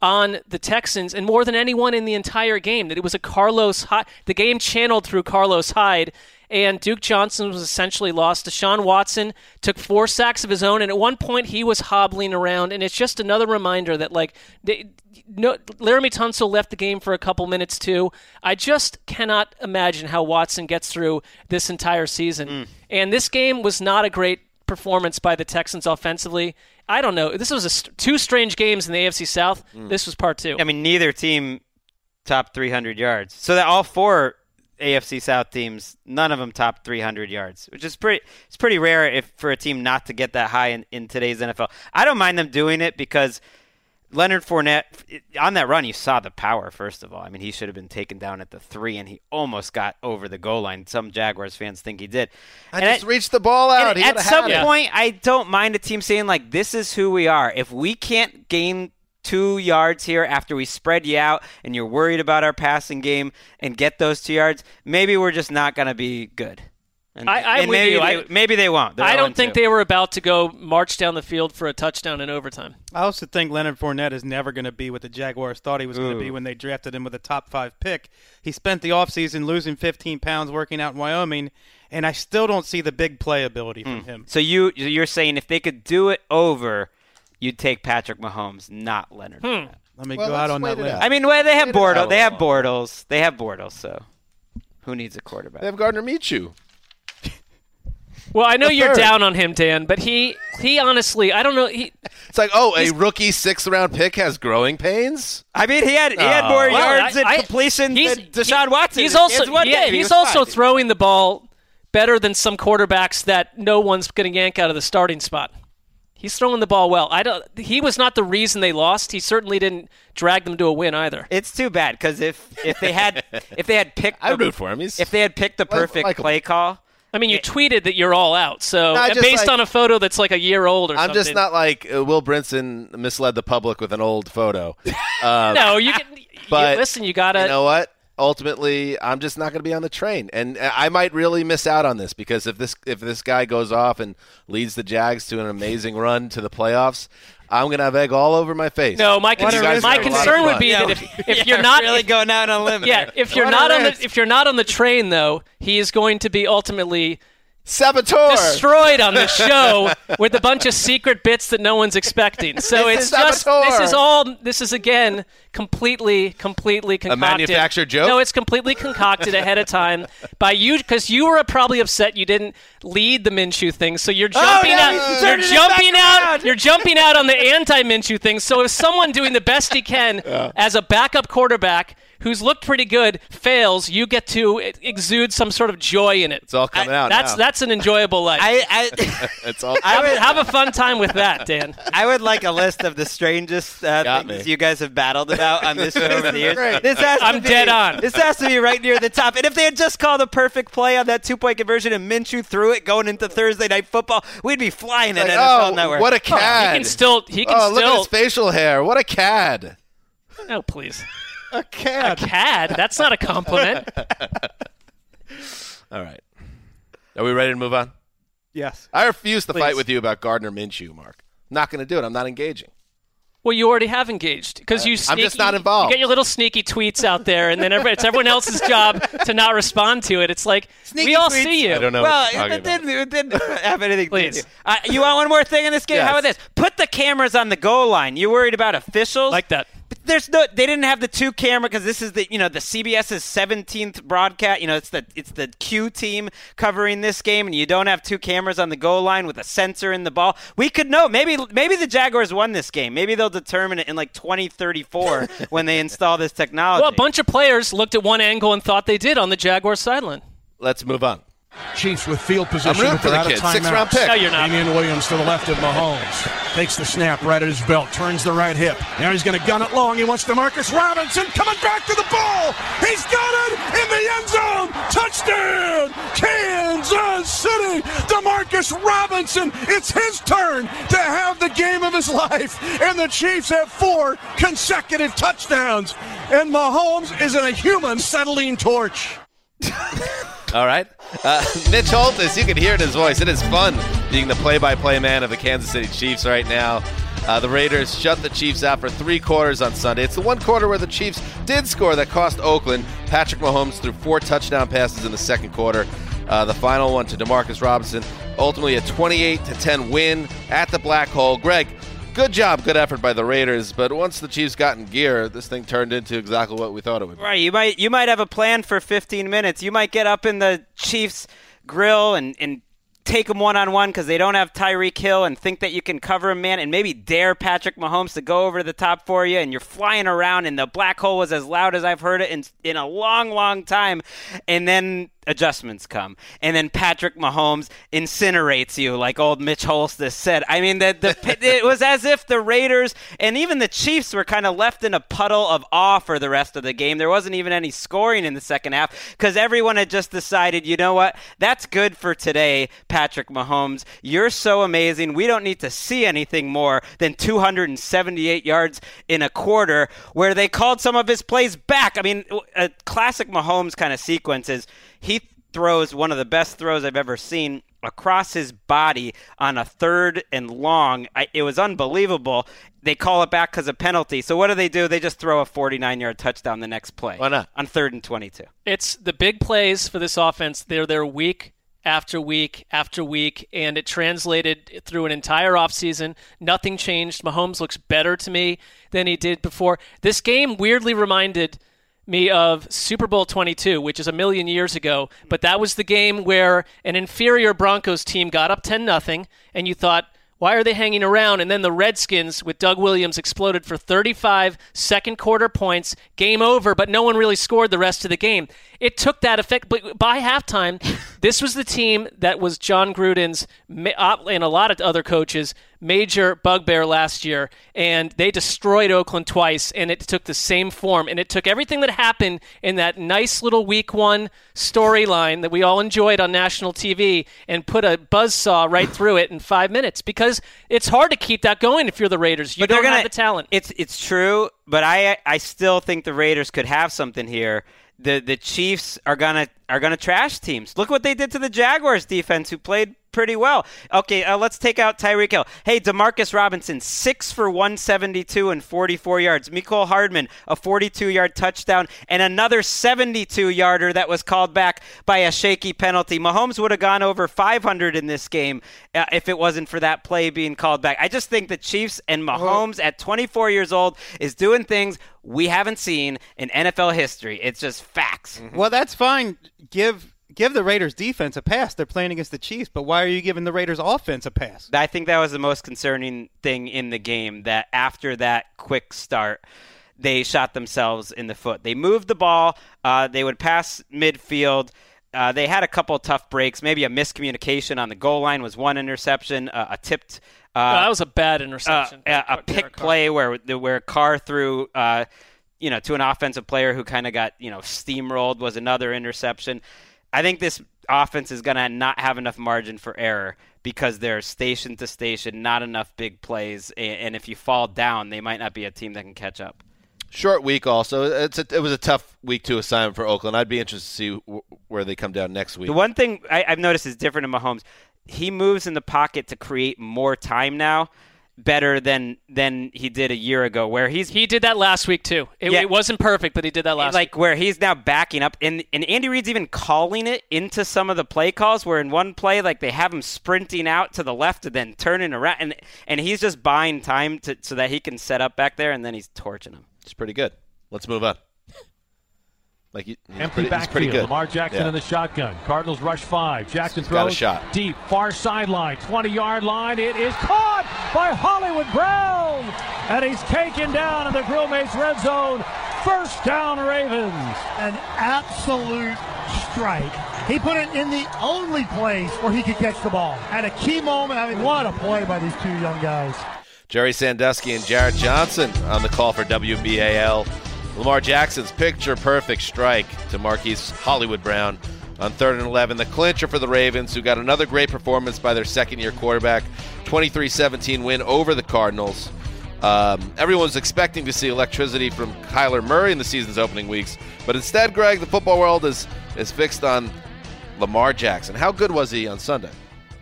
on the Texans and more than anyone in the entire game. That it was a Carlos Hyde. The game channeled through Carlos Hyde, and Duke Johnson was essentially lost. Deshaun Watson took four sacks of his own, and at one point he was hobbling around. And it's just another reminder that like. They, no, Laremy Tunsil left the game for a couple minutes too. I just cannot imagine how Watson gets through this entire season. Mm. And this game was not a great performance by the Texans offensively. I don't know. This was a st- two strange games in the AFC South. Mm. This was part two. I mean, neither team top 300 yards. So that all four AFC South teams, none of them top 300 yards, which is pretty. It's pretty rare if for a team not to get that high in, in today's NFL. I don't mind them doing it because Leonard Fournette on that run, you saw the power. First of all, I mean, he should have been taken down at the three, and he almost got over the goal line. Some Jaguars fans think he did. I And just at- reached the ball out. At some had it. point, I don't mind a team saying like, "This is who we are." If we can't gain two yards here after we spread you out, and you're worried about our passing game and get those two yards, maybe we're just not going to be good. And, I- I'm and with maybe you. They, I- maybe they won't. They're I don't 0-2. think they were about to go march down the field for a touchdown in overtime. I also think Leonard Fournette is never going to be what the Jaguars thought he was going to be when they drafted him with a top five pick. He spent the offseason losing 15 pounds working out in Wyoming, and I still don't see the big playability from hmm. him. So you you're saying if they could do it over, you'd take Patrick Mahomes, not Leonard. Hmm. Fournette. Let me Well, go out on that wait it limb. I mean, well, they have Wait it out Bortles. They have. Bortles. They have Bortles. So who needs a quarterback? They have Gardner Minshew. Well, I know The you're third. down on him, Dan, but he he honestly, I don't know. He It's like, oh, a rookie sixth round pick has growing pains. I mean, he had he had Oh. more Well, yards I- and completion he's- than Deshaun he- Watson. He's in also one yeah, game. He he's was also fine. throwing the ball better than some quarterbacks that no one's going to yank out of the starting spot. He's throwing the ball well. I don't. He was not the reason they lost. He certainly didn't drag them to a win either. It's too bad because if if they had if they had picked I the- root for him. He's if they had picked the perfect like play call. I mean, you tweeted that you're all out. So No, I and just based like- on a photo that's like a year old or something. I'm something. just not like uh, Will Brinson misled the public with an old photo. Um, No, you can. But, you, listen, you gotta. you know what? Ultimately, I'm just not going to be on the train, and uh, I might really miss out on this because if this if this guy goes off and leads the Jags to an amazing run to the playoffs, I'm going to have egg all over my face. no, my, You concern, my have a lot of concern would be Yeah, that if, if yeah, you're not really if- going out on a limb, yeah, if you're What not on the if you're not on the train though, he is going to be ultimately Saboteur. destroyed on the show with a bunch of secret bits that no one's expecting. So it's just saboteur. this is all this is again completely completely concocted. A manufactured joke? No, it's completely concocted ahead of time by you because you were probably upset you didn't lead the Minshew thing. So you're jumping no, out. he's You're jumping out. You're jumping out on the anti-Minshew thing. So if someone doing the best he can as a backup quarterback. Who's looked pretty good fails? You get to exude some sort of joy in it. It's all coming out That's now. that's an enjoyable life. I, I it's all. have, have a fun time with that, Dan. I would like a list of the strangest uh, things me. you guys have battled about on this show over the years. great. This has to I'm be- dead on. This has to be right near the top. And if they had just called a perfect play on that two point conversion and Minshew threw it going into Thursday night football, we'd be flying at Like, NFL oh, Network. what a cad. He can still. He can oh, look at his facial hair. What a cad! Oh, please. A cad. A cad. cad? That's not a compliment. All right. Are we ready to move on? Yes. I refuse to fight with you about Gardner Minshew, Mark. Not going to do it. I'm not engaging. Well, you already have engaged because you. I'm just not involved. You get your little sneaky tweets out there, and then every, it's everyone else's job to not respond to it. It's like we all tweets. see you. I don't know. Well, what you're it about. didn't, it didn't have anything Please. to do. Uh, you want one more thing in this game? How about this? Put the cameras on the goal line. You worried about officials? Like that. But there's no. They didn't have the two camera because this is the you know the CBS's 17th broadcast. You know it's the it's the Q team covering this game, and you don't have two cameras on the goal line with a sensor in the ball. We could know. Maybe maybe the Jaguars won this game. Maybe they'll determine it in like 2034 when they install this technology. Well, a bunch of players looked at one angle and thought they did on the Jaguars sideline. Let's move on. Chiefs with field I'm position, rooting but for they're the out of kid. Six round pick. No, you're not. Damien Williams to the left of Mahomes. Takes the snap right at his belt. Turns the right hip. Now he's going to gun it long. He wants to Marcus Robinson coming back to the ball. He's got it in the end zone. Touchdown, Kansas City. Demarcus Robinson, it's his turn to have the game of his life. And the Chiefs have four consecutive touchdowns. And Mahomes is in a human acetylene torch. All right. Uh, Mitch Holthus, you can hear it in his voice. It is fun being the play by play man of the Kansas City Chiefs right now. Uh, the Raiders shut the Chiefs out for three quarters on Sunday. It's the one quarter where the Chiefs did score that cost Oakland. Patrick Mahomes threw four touchdown passes in the second quarter. Uh, the final one to Demarcus Robinson. Ultimately, a 28 to 10 win at the Black Hole. Greg, good job, good effort by the Raiders. But once the Chiefs got in gear, this thing turned into exactly what we thought it would. be. Right. You might you might have a plan for 15 minutes. You might get up in the Chiefs grill and and take them one on one because they don't have Tyreek Hill and think that you can cover him, man, and maybe dare Patrick Mahomes to go over to the top for you, and you're flying around, and the black hole was as loud as I've heard it in in a long, long time, and then adjustments come, and then Patrick Mahomes incinerates you, like old Mitch Holthus said. I mean, the, the it was as if the Raiders and even the Chiefs were kind of left in a puddle of awe for the rest of the game. There wasn't even any scoring in the second half because everyone had just decided, you know what, that's good for today, Patrick Mahomes. You're so amazing. We don't need to see anything more than 278 yards in a quarter, where they called some of his plays back. I mean, a classic Mahomes kind of sequence is he throws one of the best throws I've ever seen across his body on a third and long. I, it was unbelievable. They call it back because of penalty. So what do they do? They just throw a 49 yard touchdown the next play. Why not? On third and 22. It's the big plays for this offense. They're there week after week after week, and it translated through an entire offseason. Nothing changed. Mahomes looks better to me than he did before. This game weirdly reminded me of Super Bowl 22, which is a million years ago, but that was the game where an inferior Broncos team got up 10 nothing, and you thought, why are they hanging around? And then the Redskins with Doug Williams exploded for 35 second quarter points, game over, but no one really scored the rest of the game. It took that effect, but by halftime, this was the team that was Jon Gruden's and a lot of other coaches' major bugbear last year, and they destroyed Oakland twice, and it took the same form, and it took everything that happened in that nice little Week One storyline that we all enjoyed on national TV, and put a buzzsaw right through it in five minutes because it's hard to keep that going if you're the Raiders. You But don't gonna- have the talent. It's it's true, but I I still think the Raiders could have something here. The the Chiefs are gonna are gonna trash teams. Look what they did to the Jaguars defense, who played pretty well. Okay, uh, let's take out Tyreek Hill. Hey, Demarcus Robinson, six for 172 and 44 yards. Mecole Hardman, a 42 yard touchdown, and another 72 yarder that was called back by a shaky penalty. Mahomes would have gone over 500 in this game uh, if it wasn't for that play being called back. I just think the Chiefs and Mahomes at 24 years old is doing things we haven't seen in NFL history. It's just facts. Well, that's fine. Give give the Raiders defense a pass. They're playing against the Chiefs, but why are you giving the Raiders offense a pass? I think that was the most concerning thing in the game that after that quick start, they shot themselves in the foot. They moved the ball, uh, they would pass midfield. Uh, they had a couple of tough breaks. Maybe a miscommunication on the goal line was one interception, uh, a tipped. Uh, that was a bad interception. uh, a, a pick play where where Carr threw, uh, you know, to an offensive player who kind of got you know steamrolled was another interception. I think this offense is going to not have enough margin for error because they're station to station, not enough big plays, and if you fall down, they might not be a team that can catch up. Short week also. It's a, it was a tough week to assign for Oakland. I'd be interested to see w- where they come down next week. The one thing I, I've noticed is different in Mahomes. He moves in the pocket to create more time now, better than than he did a year ago. Where he's he did that last week too. It, Yeah. it wasn't perfect, but he did that last week. like where he's now backing up, and and Andy Reid's even calling it into some of the play calls. Where in one play, like they have him sprinting out to the left and then turning around, and and he's just buying time to so that he can set up back there, and then he's torching him. It's pretty good. Let's move on. Like he, he's Empty pretty, backfield. pretty good. Lamar Jackson Yeah. in the shotgun. Cardinals rush five. Jackson He's got a throws shot. deep, far sideline, 20 yard line. It is caught by Hollywood Brown. And he's taken down in the Grill Mates red zone. First down, Ravens. An absolute strike. He put it in the only place where he could catch the ball. At a key moment, I mean, what a play by these two young guys. Gerry Sandusky and Jarrett Johnson on the call for WBAL. Lamar Jackson's picture perfect strike to Marquise Hollywood Brown. on third and 11. The clincher for the Ravens, who got another great performance by their second year quarterback, 23 17 win over the Cardinals. Um, everyone's expecting to see electricity from Kyler Murray in the season's opening weeks, but instead, Greg, the football world is is fixed on Lamar Jackson. How good was he on Sunday?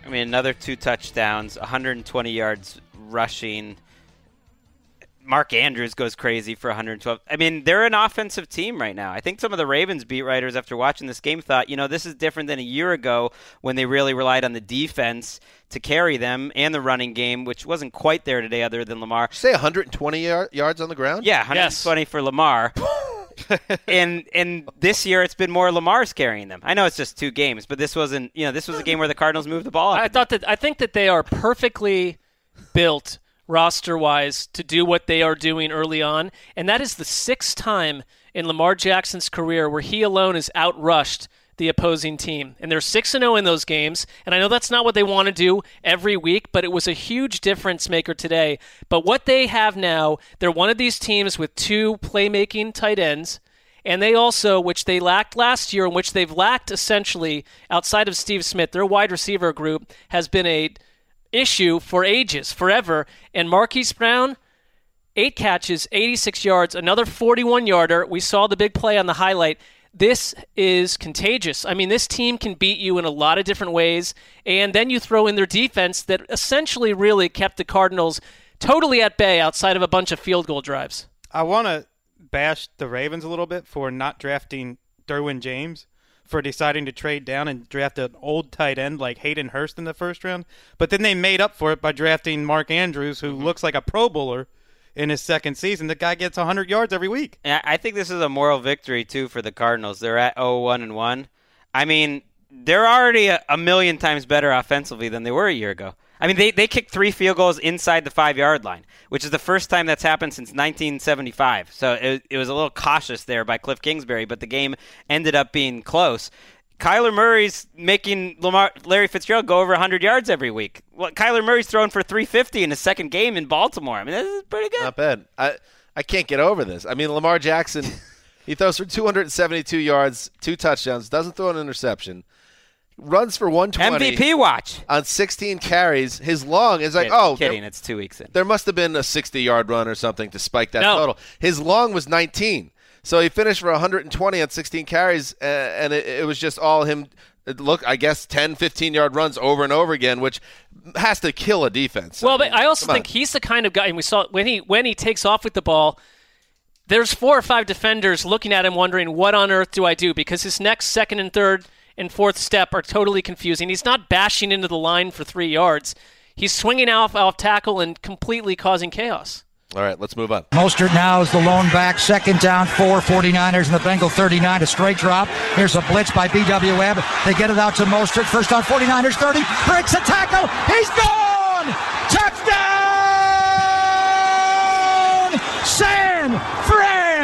I mean, another two touchdowns, 120 yards rushing. Mark Andrews goes crazy for 112. I mean, they're an offensive team right now. I think some of the Ravens beat writers after watching this game thought, you know, this is different than a year ago when they really relied on the defense to carry them and the running game, which wasn't quite there today other than Lamar. Say 120 yard, yards on the ground? Yeah, 120 for Lamar. and and this year it's been more Lamar's carrying them. I know it's just two games, but this wasn't. You know, this was a game where the Cardinals moved the ball. I thought that I think that they are perfectly built roster wise to do what they are doing early on, and that is the sixth time in Lamar Jackson's career where he alone is outrushed the opposing team. And they're 6 0 in those games. And I know that's not what they want to do every week, but it was a huge difference maker today. But what they have now, they're one of these teams with two playmaking tight ends. And they also, which they lacked last year, and which they've lacked essentially outside of Steve Smith, their wide receiver group has been a issue for ages, forever. And Marquise Brown, eight catches, 86 yards, another 41 yarder. We saw the big play on the highlight. This is contagious. I mean, this team can beat you in a lot of different ways. And then you throw in their defense that essentially really kept the Cardinals totally at bay outside of a bunch of field goal drives. I want to bash the Ravens a little bit for not drafting Derwin James for deciding to trade down and draft an old tight end like Hayden Hurst in the first round. But then they made up for it by drafting Mark Andrews, who mm-hmm. looks like a Pro Bowler in his second season. The guy gets 100 yards every week. Yeah, I think this is a moral victory too for the Cardinals. They're at 0-1 and 1. I mean, they're already a, a million times better offensively than they were a year ago. I mean, they, they kicked three field goals inside the five yard line, which is the first time that's happened since 1975. So it, it was a little cautious there by Cliff Kingsbury, but the game ended up being close. Kyler Murray's making Lamar, Larry Fitzgerald go over 100 yards every week. Well, Kyler Murray's throwing for 350 in his second game in Baltimore. I mean, this is pretty good. Not bad. I I can't get over this. I mean, Lamar Jackson, he throws for 272 yards, two touchdowns, doesn't throw an interception, runs for 120. MVP watch on 16 carries. His long is like, oh, kidding. there- It's two weeks in. There must have been a 60 yard run or something to spike that No. total. His long was 19. So he finished for 120 on 16 carries, uh, and it, it was just all him. Look, I guess 10, 15 yard runs over and over again, which has to kill a defense. Well, but I also come on. think he's the kind of guy, and we saw when he when he takes off with the ball. There's four or five defenders looking at him, wondering what on earth do I do? Because his next second and third and fourth step are totally confusing. He's not bashing into the line for three yards. He's swinging off off tackle and completely causing chaos. All right, let's move on. Mostert now is the lone back. Second down, four 49ers and the Bengal 39. A straight drop. Here's a blitz by B.W. Webb. They get it out to Mostert. First down, 49ers 30. Breaks a tackle. He's gone! Touchdown! San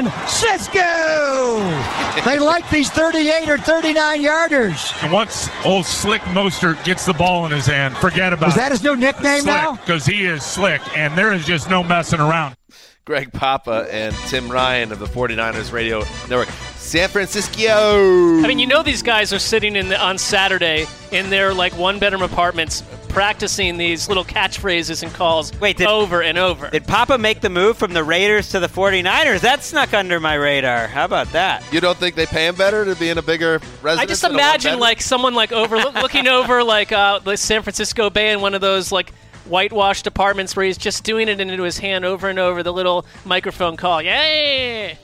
Francisco! they like these 38 or 39 yarders. And once old Slick Mostert gets the ball in his hand, forget about Is that his new nickname now? Because he is slick, and there is just no messing around. Greg Papa and Tim Ryan of the 49ers Radio Network. San Francisco. I mean, you know these guys are sitting in the, on Saturday in their like one bedroom apartments practicing these little catchphrases and calls Wait, did, over and over. Did Papa make the move from the Raiders to the 49ers? That snuck under my radar. How about that? You don't think they pay him better to be in a bigger residence? I just imagine like someone like over looking over like uh, the San Francisco Bay in one of those like whitewashed apartments where he's just doing it into his hand over and over the little microphone call. Yay!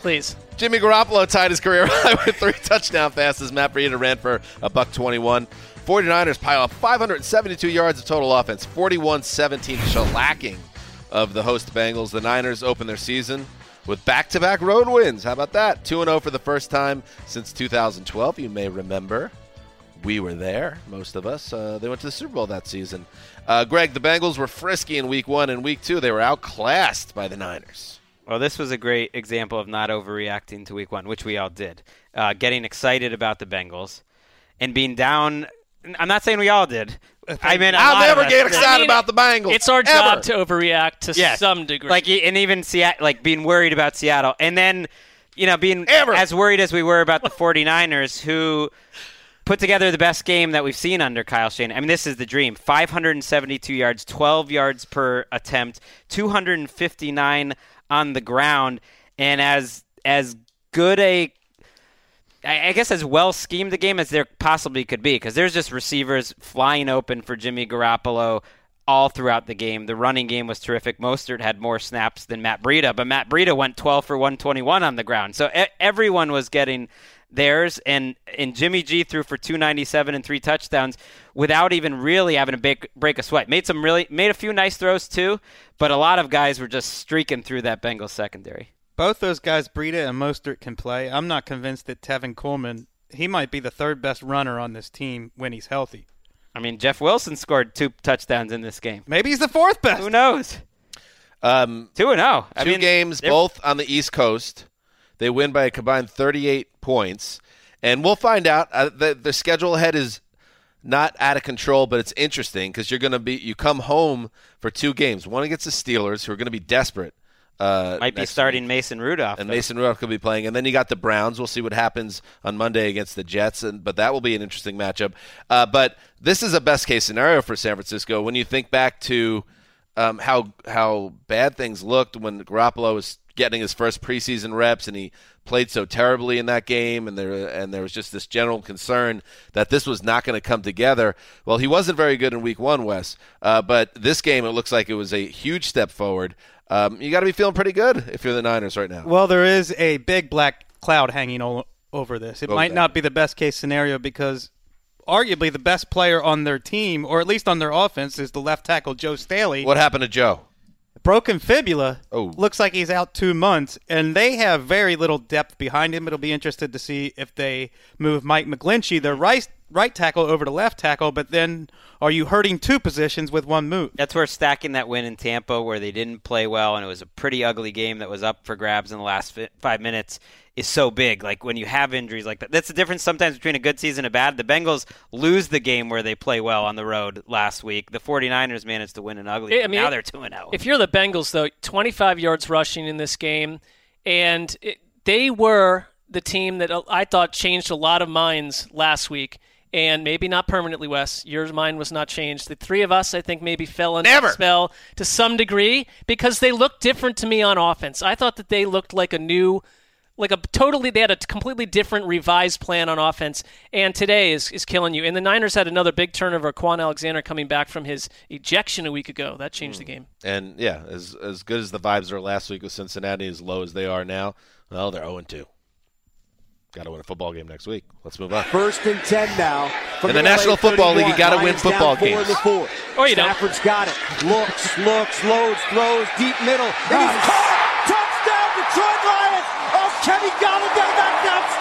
Please. Jimmy Garoppolo tied his career high with three touchdown passes. Matt Breida ran for a buck 21. 49ers pile up 572 yards of total offense, 41-17 shellacking of the host Bengals. The Niners open their season with back-to-back road wins. How about that? 2-0 for the first time since 2012. You may remember we were there, most of us. Uh, they went to the Super Bowl that season. Uh, Greg, the Bengals were frisky in week one and week two. They were outclassed by the Niners. Well, this was a great example of not overreacting to week one, which we all did. Uh, getting excited about the Bengals and being down. I'm not saying we all did. I mean, I'll never us get did. excited about the Bengals. It's our ever. job to overreact to Yes. some degree. Like, and even Seattle, like being worried about Seattle, and then you know, being as worried as we were about the 49ers, who put together the best game that we've seen under Kyle Shanahan. I mean, this is the dream. 572 yards, 12 yards per attempt, 259 on the ground, and as as good a I guess as well schemed a game as there possibly could be because there's just receivers flying open for Jimmy Garoppolo all throughout the game. The running game was terrific. Mostert had more snaps than Matt Breida, but Matt Breida went 12 for 121 on the ground. So everyone was getting theirs, and and Jimmy G threw for 297 and three touchdowns without even really having to break, break a sweat. Made some really made a few nice throws too, but a lot of guys were just streaking through that Bengals secondary. Both those guys, Breida and Mostert, can play. I'm not convinced that Tevin Coleman, he might be the third best runner on this team when he's healthy. I mean, Jeff Wilson scored two touchdowns in this game. Maybe he's the fourth best. Who knows? Um, two and zero. I two mean, games, both on the East Coast. They win by a combined 38 points, and we'll find out. Uh, the the schedule ahead is not out of control, but it's interesting because you're going to be you come home for two games. One against the Steelers, who are going to be desperate. Uh, Might be starting week. Mason Rudolph. and though. Mason Rudolph could be playing. And then you got the Browns. We'll see what happens on Monday against the Jets, and but that will be an interesting matchup. Uh, but this is a best case scenario for San Francisco when you think back to um, how how bad things looked when Garoppolo was getting his first preseason reps, and he played so terribly in that game, and there and there was just this general concern that this was not going to come together. Well, he wasn't very good in Week One, Wes, uh, but this game it looks like it was a huge step forward. Um, you got to be feeling pretty good if you're the Niners right now. Well, there is a big black cloud hanging o- over this. It might not be the best case scenario because arguably the best player on their team, or at least on their offense, is the left tackle Joe Staley. What happened to Joe? Broken fibula. Oh. Looks like he's out two months, and they have very little depth behind him. It'll be interested to see if they move Mike McGlinchey, their right right tackle, over to left tackle. But then, are you hurting two positions with one move? That's where stacking that win in Tampa, where they didn't play well, and it was a pretty ugly game that was up for grabs in the last five minutes, is so big. Like when you have injuries like that, that's the difference sometimes between a good season and a bad. The Bengals lose the game where they play well on the road last week. The 49ers managed to win an ugly. I game. mean, now they're two and oh. zero. If you're the Bengals, though, 25 yards rushing in this game, and it, they were the team that uh, I thought changed a lot of minds last week, and maybe not permanently, Wes. Your mind was not changed. The three of us, I think, maybe fell into Never. the spell to some degree because they looked different to me on offense. I thought that they looked like a new. Like a totally, they had a completely different revised plan on offense, and today is, is killing you. And the Niners had another big turnover. Kwon Alexander coming back from his ejection a week ago. That changed the hmm. game. And yeah, as as good as the vibes are last week with Cincinnati, as low as they are now, well, they're 0 2. Got to win a football game next week. Let's move on. First and 10 now. from In the LA National Football League, you gotta win football down four games. in the fourth. Oh, you don't. Stafford's got it. Looks, looks, loads, throws, deep middle. And he's caught! Touchdown, Detroit Lions! Oh, Kenny Golladay, that's outstanding!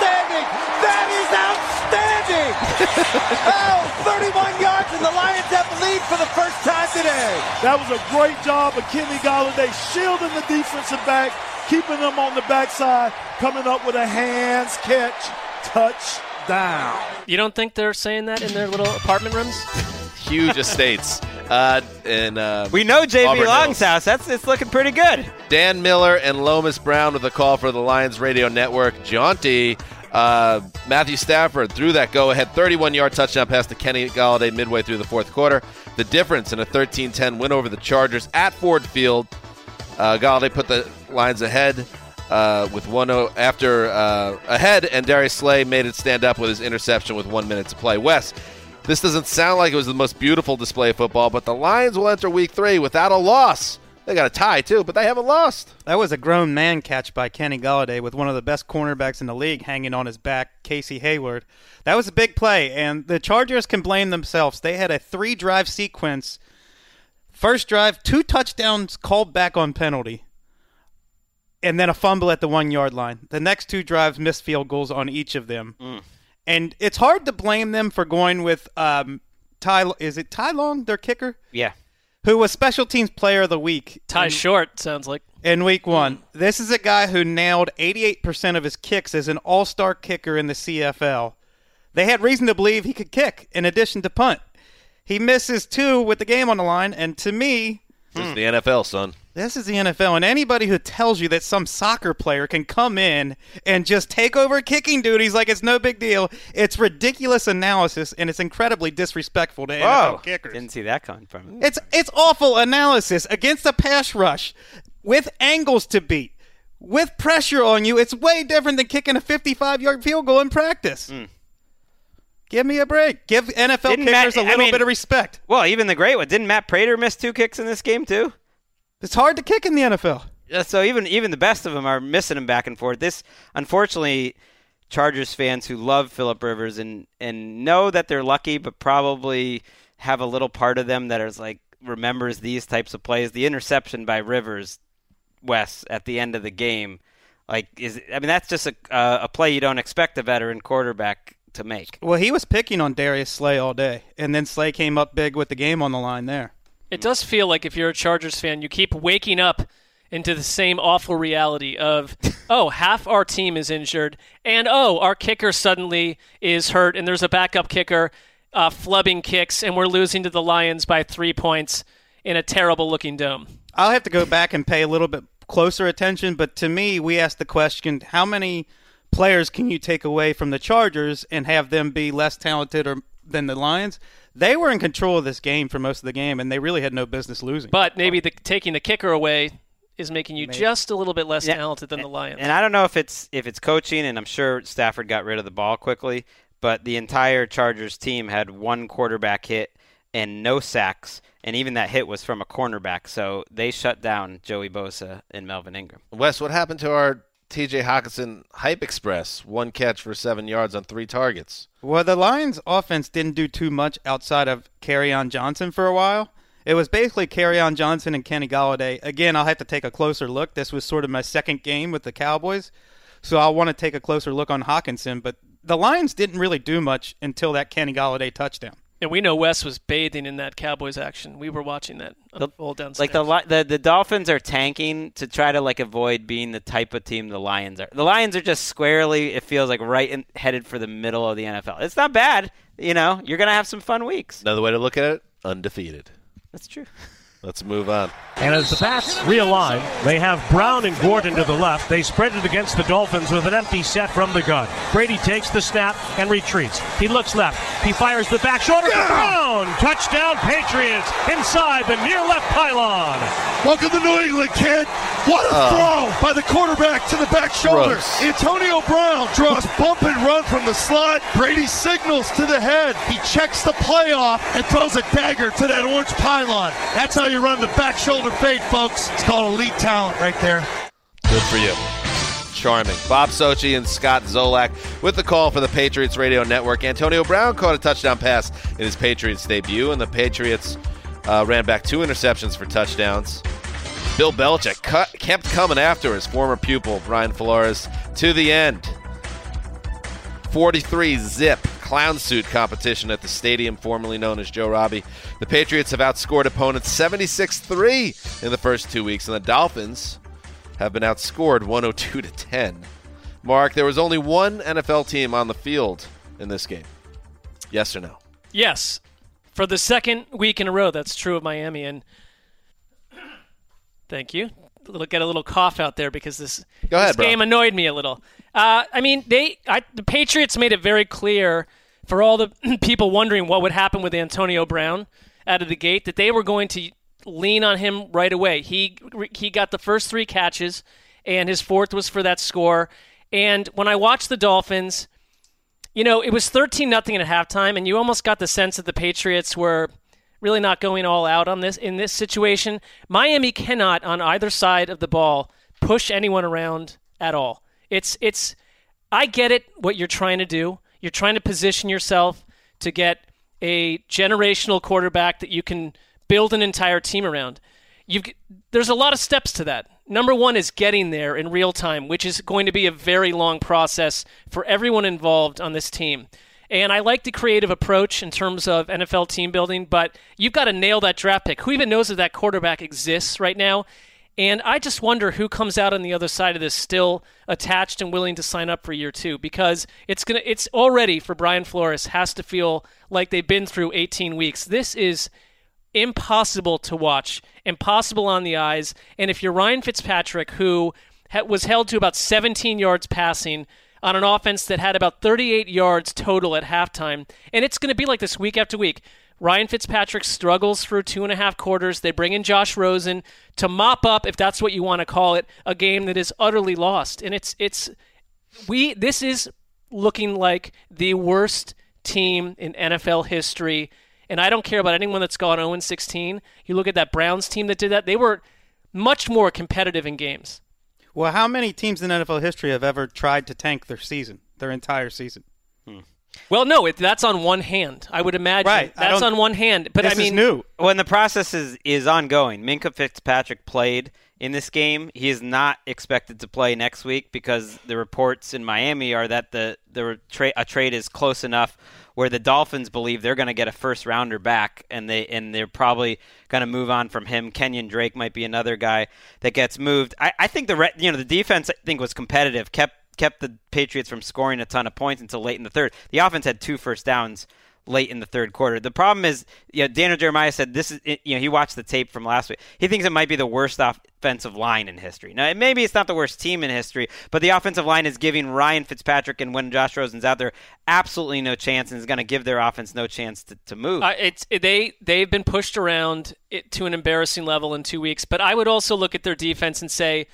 That is outstanding! oh, 31 yards, and the Lions have the lead for the first time today. That was a great job of Kenny Golladay shielding the defensive back, keeping them on the backside, coming up with a hands catch, touchdown. You don't think they're saying that in their little apartment rooms? Huge estates. Uh, and uh, we know JV Auburn Long's Hills. house. That's it's looking pretty good. Dan Miller and Lomas Brown with a call for the Lions Radio Network. Jaunty, uh, Matthew Stafford threw that go-ahead 31-yard touchdown pass to Kenny Golladay midway through the fourth quarter. The difference in a 13-10 win over the Chargers at Ford Field. Uh, Golladay put the Lions ahead uh, with one after uh, ahead, and Darius Slay made it stand up with his interception with one minute to play. Wes, this doesn't sound like it was the most beautiful display of football, but the Lions will enter Week Three without a loss. They got a tie too, but they haven't lost. That was a grown man catch by Kenny Golladay with one of the best cornerbacks in the league hanging on his back, Casey Hayward. That was a big play, and the Chargers can blame themselves. They had a three drive sequence. First drive, two touchdowns called back on penalty, and then a fumble at the one yard line. The next two drives, missed field goals on each of them. And it's hard to blame them for going with um, Ty. Is it Ty Long, their kicker? Yeah. Who was special teams player of the week? Ty in- Short sounds like. in week one. This is a guy who nailed 88% of his kicks as an all star kicker in the CFL. They had reason to believe he could kick in addition to punt. He misses two with the game on the line, and to me, This is the NFL, son. This is the NFL, and anybody who tells you that some soccer player can come in and just take over kicking duties like it's no big deal, it's ridiculous analysis, and it's incredibly disrespectful to NFL kickers. Didn't see that coming from. It's it's awful analysis against a pass rush with angles to beat, with pressure on you. It's way different than kicking a 55-yard field goal in practice. Hmm. Give me a break. Give NFL Didn't kickers Matt- a I little mean- bit of respect. Well, even the great one. Didn't Matt Prater miss two kicks in this game too? It's hard to kick in the NFL. Yeah, so even even the best of them are missing him back and forth. This, unfortunately, Chargers fans who love Philip Rivers and and know that they're lucky, but probably have a little part of them that is like remembers these types of plays. The interception by Rivers, Wes at the end of the game, like is I mean that's just a uh, a play you don't expect a veteran quarterback to make. Well, he was picking on Darius Slay all day, and then Slay came up big with the game on the line there. It does feel like if you're a Chargers fan, you keep waking up into the same awful reality of, oh, half our team is injured, and oh, our kicker suddenly is hurt, and there's a backup kicker uh, flubbing kicks, and we're losing to the Lions by three points in a terrible looking dome. I'll have to go back and pay a little bit closer attention, but to me, we asked the question how many players can you take away from the Chargers and have them be less talented or, than the Lions? They were in control of this game for most of the game, and they really had no business losing. But maybe the, taking the kicker away is making you just a little bit less talented than the Lions. And I don't know if it's if it's coaching, and I'm sure Stafford got rid of the ball quickly, but the entire Chargers team had one quarterback hit and no sacks, and even that hit was from a cornerback. So they shut down Joey Bosa and Melvin Ingram. Wes, what happened to our TJ Hockenson Hype Express? One catch for seven yards on three targets. Well, the Lions' offense didn't do too much outside of Kerryon Johnson for a while. It was basically Kerryon Johnson and Kenny Golladay. Again, I'll have to take a closer look. This was sort of my second game with the Cowboys, so I'll want to take a closer look on Hockenson. But the Lions didn't really do much until that Kenny Golladay touchdown. And we know Wes was bathing in that Cowboys action. We were watching that unfold downstairs. Like the, the the Dolphins are tanking to try to like avoid being the type of team the Lions are. The Lions are just squarely, it feels like right in, headed for the middle of the NFL. It's not bad, you know. You're gonna have some fun weeks. Another way to look at it: undefeated. That's true. Let's move on. And as the bats realign, they have Brown and Gordon to the left. They spread it against the Dolphins with an empty set from the gun. Brady takes the snap and retreats. He looks left. He fires the back shoulder to Brown. Touchdown Patriots inside the near left pylon. Welcome to New England, kid. What a Oh. throw by the quarterback to the back shoulder. Gross. Antonio Brown draws bump and run from the slot. Brady signals to the head. He checks the play off and throws a dagger to that orange pylon. That's how you run the back shoulder fade, folks. It's called elite talent right there. Good for you. Charming. Bob Socci and Scott Zolak with the call for the Patriots Radio Network. Antonio Brown caught a touchdown pass in his Patriots debut, and the Patriots uh, ran back two interceptions for touchdowns. Bill Belichick cut, kept coming after his former pupil, Brian Flores, to the end. 43 zip clown suit competition at the stadium formerly known as Joe Robbie. The Patriots have outscored opponents 76 3 in the first two weeks, and the Dolphins have been outscored 102 to 10. Mark, there was only one NFL team on the field in this game. Yes or no? Yes, for the second week in a row, that's true of Miami. And thank you. Little, get a little cough out there because this, ahead, this game annoyed me a little. Uh, I mean, they I, the Patriots made it very clear for all the people wondering what would happen with Antonio Brown out of the gate that they were going to lean on him right away. He he got the first three catches, and his fourth was for that score. And when I watched the Dolphins, you know, it was 13 nothing at halftime, and you almost got the sense that the Patriots were really not going all out on this in this situation. Miami cannot, on either side of the ball, push anyone around at all. It's it's. I get it. What you're trying to do, you're trying to position yourself to get a generational quarterback that you can build an entire team around. You've there's a lot of steps to that. Number one is getting there in real time, which is going to be a very long process for everyone involved on this team. And I like the creative approach in terms of NFL team building, but you've got to nail that draft pick. Who even knows if that quarterback exists right now? And I just wonder who comes out on the other side of this still attached and willing to sign up for year two because it's gonna it's already for Brian Flores has to feel like they've been through 18 weeks. This is impossible to watch, impossible on the eyes. And if you're Ryan Fitzpatrick, who was held to about 17 yards passing on an offense that had about 38 yards total at halftime, and it's going to be like this week after week. Ryan Fitzpatrick struggles through two and a half quarters. They bring in Josh Rosen to mop up, if that's what you want to call it, a game that is utterly lost. And it's it's we this is looking like the worst team in NFL history. And I don't care about anyone that's gone 0 16. You look at that Browns team that did that; they were much more competitive in games. Well, how many teams in NFL history have ever tried to tank their season, their entire season? Well, no, it, that's on one hand. I would imagine Right, that's on one hand. But I mean, new. when the process is, is ongoing, Minkah Fitzpatrick played in this game. He is not expected to play next week because the reports in Miami are that the the tra- a trade is close enough where the Dolphins believe they're going to get a first rounder back, and they and they're probably going to move on from him. Kenyan Drake might be another guy that gets moved. I, I think the re- you know the defense I think was competitive, kept kept the Patriots from scoring a ton of points until late in the third. The offense had two first downs late in the third quarter. The problem is, you know, Daniel Jeremiah said this is, you know, he watched the tape from last week. He thinks it might be the worst offensive line in history. Now, maybe it's not the worst team in history, but the offensive line is giving Ryan Fitzpatrick and when Josh Rosen's out there absolutely no chance and is going to give their offense no chance to, to move. Uh, it's they they've been pushed around to an embarrassing level in two weeks. But I would also look at their defense and say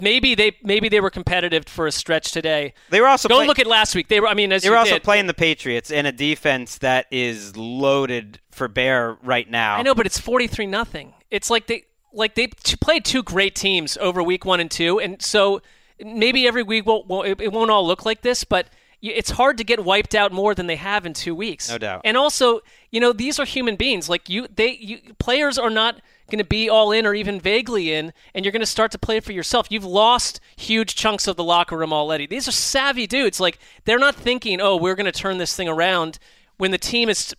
maybe they maybe they were competitive for a stretch today. They were also go play- look at last week. They were I mean as they were also did, playing the Patriots in a defense that is loaded for bear right now. I know, but it's forty three nothing. It's like they like they played two great teams over week one and two, and so maybe every week won't, won't it, it won't all look like this, but it's hard to get wiped out more than they have in two weeks. No doubt. And also, you know, these are human beings. Like you, they you, players are not going to be all in or even vaguely in, and you're going to start to play for yourself. You've lost huge chunks of the locker room already. These are savvy dudes. Like they're not thinking, oh, we're going to turn this thing around. When the team is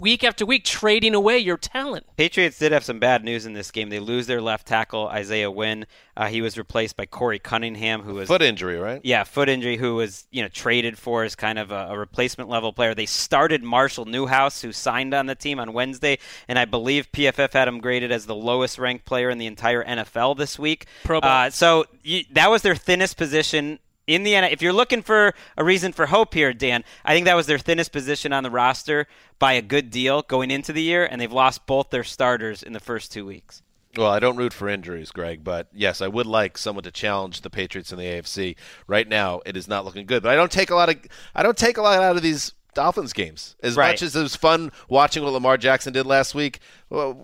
week after week trading away your talent. Patriots did have some bad news in this game. They lose their left tackle Isaiah Wynn. Uh, he was replaced by Korey Cunningham, who was Foot injury, right? Yeah, foot injury. Who was you know traded for as kind of a, a replacement level player. They started Marshall Newhouse, who signed on the team on Wednesday, and I believe PFF had him graded as the lowest ranked player in the entire NFL this week. Pro Bowl. Uh, so you, that was their thinnest position in the N- if you're looking for a reason for hope here, Dan, I think that was their thinnest position on the roster by a good deal going into the year, and they've lost both their starters in the first two weeks. Well, I don't root for injuries, Greg, but yes, I would like someone to challenge the Patriots in the AFC. Right now, it is not looking good, but I don't take a lot of I don't take a lot out of these Dolphins games. As Right. much as it was fun watching what Lamar Jackson did last week, well,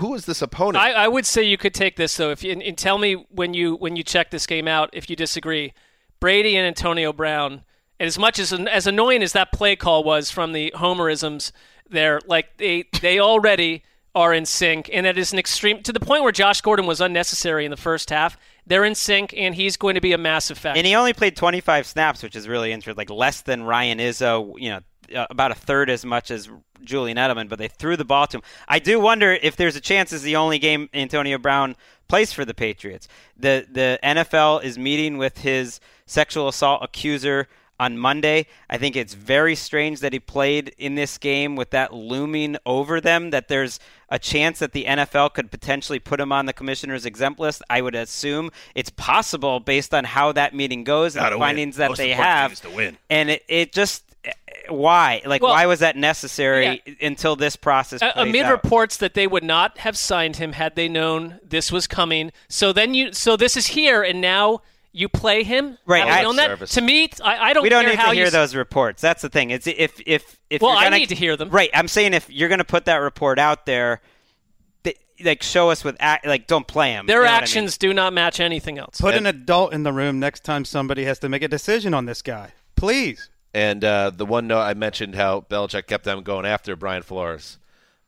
who is this opponent? I, I would say you could take this though. If you, and, and tell me when you when you check this game out if you disagree. Brady and Antonio Brown. And as much as as annoying as that play call was from the homerisms, there like they they already are in sync, and it is an extreme to the point where Josh Gordon was unnecessary in the first half. They're in sync, and he's going to be a massive factor. And he only played 25 snaps, which is really interesting, like less than Ryan Izzo, you know, uh, about a third as much as Julian Edelman, but they threw the ball to him. I do wonder if there's a chance is the only game Antonio Brown plays for the Patriots. The the NFL is meeting with his sexual assault accuser on Monday. I think it's very strange that he played in this game with that looming over them, that there's a chance that the NFL could potentially put him on the commissioner's exempt list. I would assume it's possible based on how that meeting goes and Gotta the win. findings that Most they have. win. And it, it just. Why? Like, Well, why was that necessary until this process Uh, amid out? reports that they would not have signed him had they known this was coming. So then you, so this is here, and now you play him. Right, Having I- known that Service. to me, I, I don't. we don't care need how to hear you, those reports. That's the thing. It's if if if Well, you're I gonna, need to hear them. Right. I'm saying if you're going to put that report out there, th- like show us with act, like don't play him. Their You know what I mean? actions do not match anything else. Put an adult in the room next time somebody has to make a decision on this guy. Please. And uh, the one note I mentioned how Belichick kept them going after Brian Flores.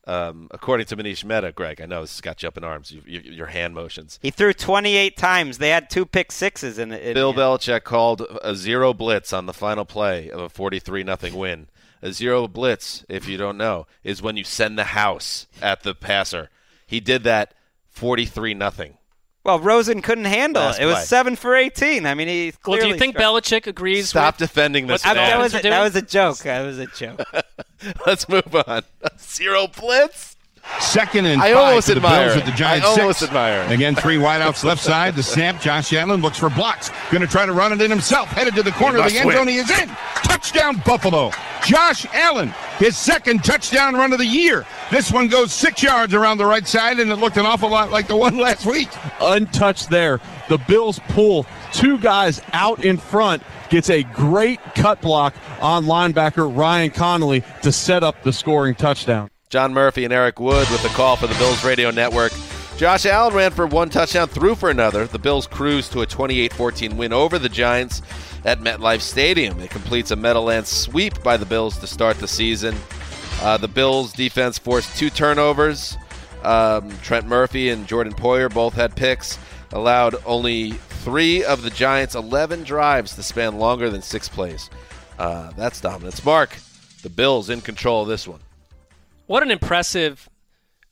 Um, according to Manish Mehta, Greg, I know this has got you up in arms. You, you, your hand motions. He threw 28 times. They had two pick sixes in. In Bill Belichick called a zero blitz on the final play of a 43 nothing win. A zero blitz, if you don't know, is when you send the house at the passer. He did that 43 nothing. Well, Rosen couldn't handle Last it. It was play. seven for 18. I mean, he. Well, do you think struck- Belichick agrees? Stop with defending this the man. That was, a, that was a joke. That was a joke. Let's move on. Zero blitz. Second and I five almost for the admire Bills it. at the Giants. I almost six. admire. Again, three wideouts left side. The snap. Josh Allen looks for blocks. Going to try to run it in himself. Headed to the corner of the end win. zone. He is in. Touchdown, Buffalo. Josh Allen, his second touchdown run of the year. This one goes six yards around the right side, and it looked an awful lot like the one last week. untouched there. The Bills pull two guys out in front, gets a great cut block on linebacker Ryan Connelly to set up the scoring touchdown. John Murphy and Eric Wood with the call for the Bills Radio Network. Josh Allen ran for one touchdown, threw for another. The Bills cruise to a 28 14 win over the Giants at MetLife Stadium. It completes a Meadowlands sweep by the Bills to start the season. Uh, the Bills defense forced two turnovers. Um, Trent Murphy and Jordan Poyer both had picks, allowed only three of the Giants' 11 drives to span longer than six plays. Uh, that's dominance. Mark, the Bills in control of this one. What an impressive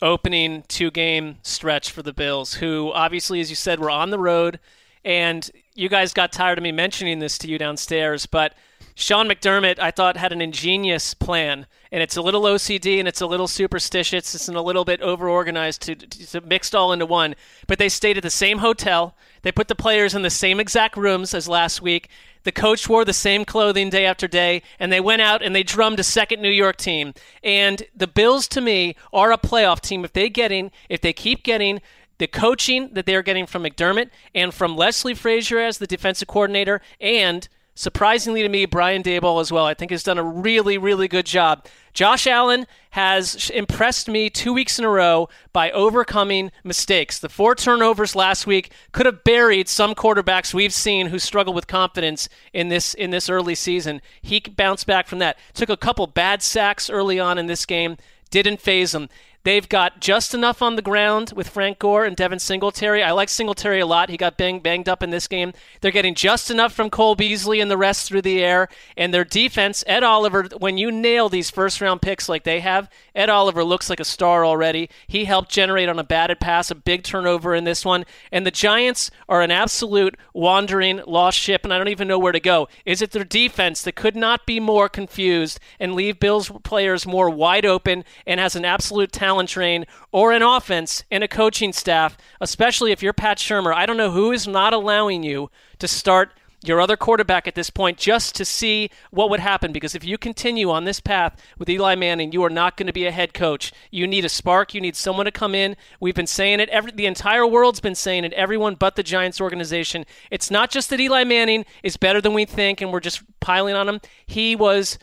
opening two game stretch for the Bills, who obviously, as you said, were on the road. And you guys got tired of me mentioning this to you downstairs, but Sean McDermott, I thought, had an ingenious plan. And it's a little OCD and it's a little superstitious. It's a little bit overorganized to, to mixed all into one. But they stayed at the same hotel. They put the players in the same exact rooms as last week. The coach wore the same clothing day after day, and they went out and they drummed a second New York team. And the Bills, to me, are a playoff team if they getting if they keep getting the coaching that they're getting from McDermott and from Leslie Frazier as the defensive coordinator, and surprisingly to me, Brian Daboll as well. I think has done a really, really good job. Josh Allen has impressed me two weeks in a row by overcoming mistakes. The four turnovers last week could have buried some quarterbacks we've seen who struggle with confidence in this in this early season. He bounced back from that. Took a couple bad sacks early on in this game. Didn't phase him. They've got just enough on the ground with Frank Gore and Devin Singletary. I like Singletary a lot. He got bang, banged up in this game. They're getting just enough from Cole Beasley and the rest through the air. And their defense, Ed Oliver, when you nail these first round picks like they have, Ed Oliver looks like a star already. He helped generate on a batted pass, a big turnover in this one. And the Giants are an absolute wandering lost ship, and I don't even know where to go. Is it their defense that could not be more confused and leave Bills players more wide open and has an absolute talent train, or an offense and a coaching staff, especially if you're Pat Shurmur? I don't know who is not allowing you to start your other quarterback at this point just to see what would happen. Because if you continue on this path with Eli Manning you are not going to be a head coach. You need a spark. You need someone to come in. We've been saying it every the entire world's been saying it everyone but the Giants organization. It's not just that Eli Manning is better than we think and we're just piling on him. He was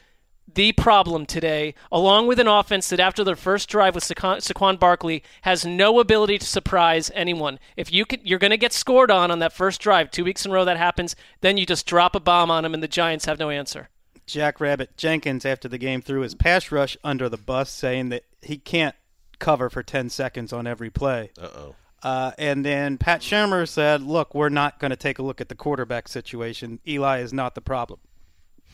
the problem today, along with an offense that after their first drive with Saquon, Saquon Barkley has no ability to surprise anyone. If you could, you're going to get scored on on that first drive, two weeks in a row that happens, then you just drop a bomb on them and the Giants have no answer. Jack Rabbit Jenkins after the game threw his pass rush under the bus, saying that he can't cover for 10 seconds on every play. Uh-oh. Uh, and then Pat Shurmur said, "Look, we're not going to take a look at the quarterback situation. Eli is not the problem."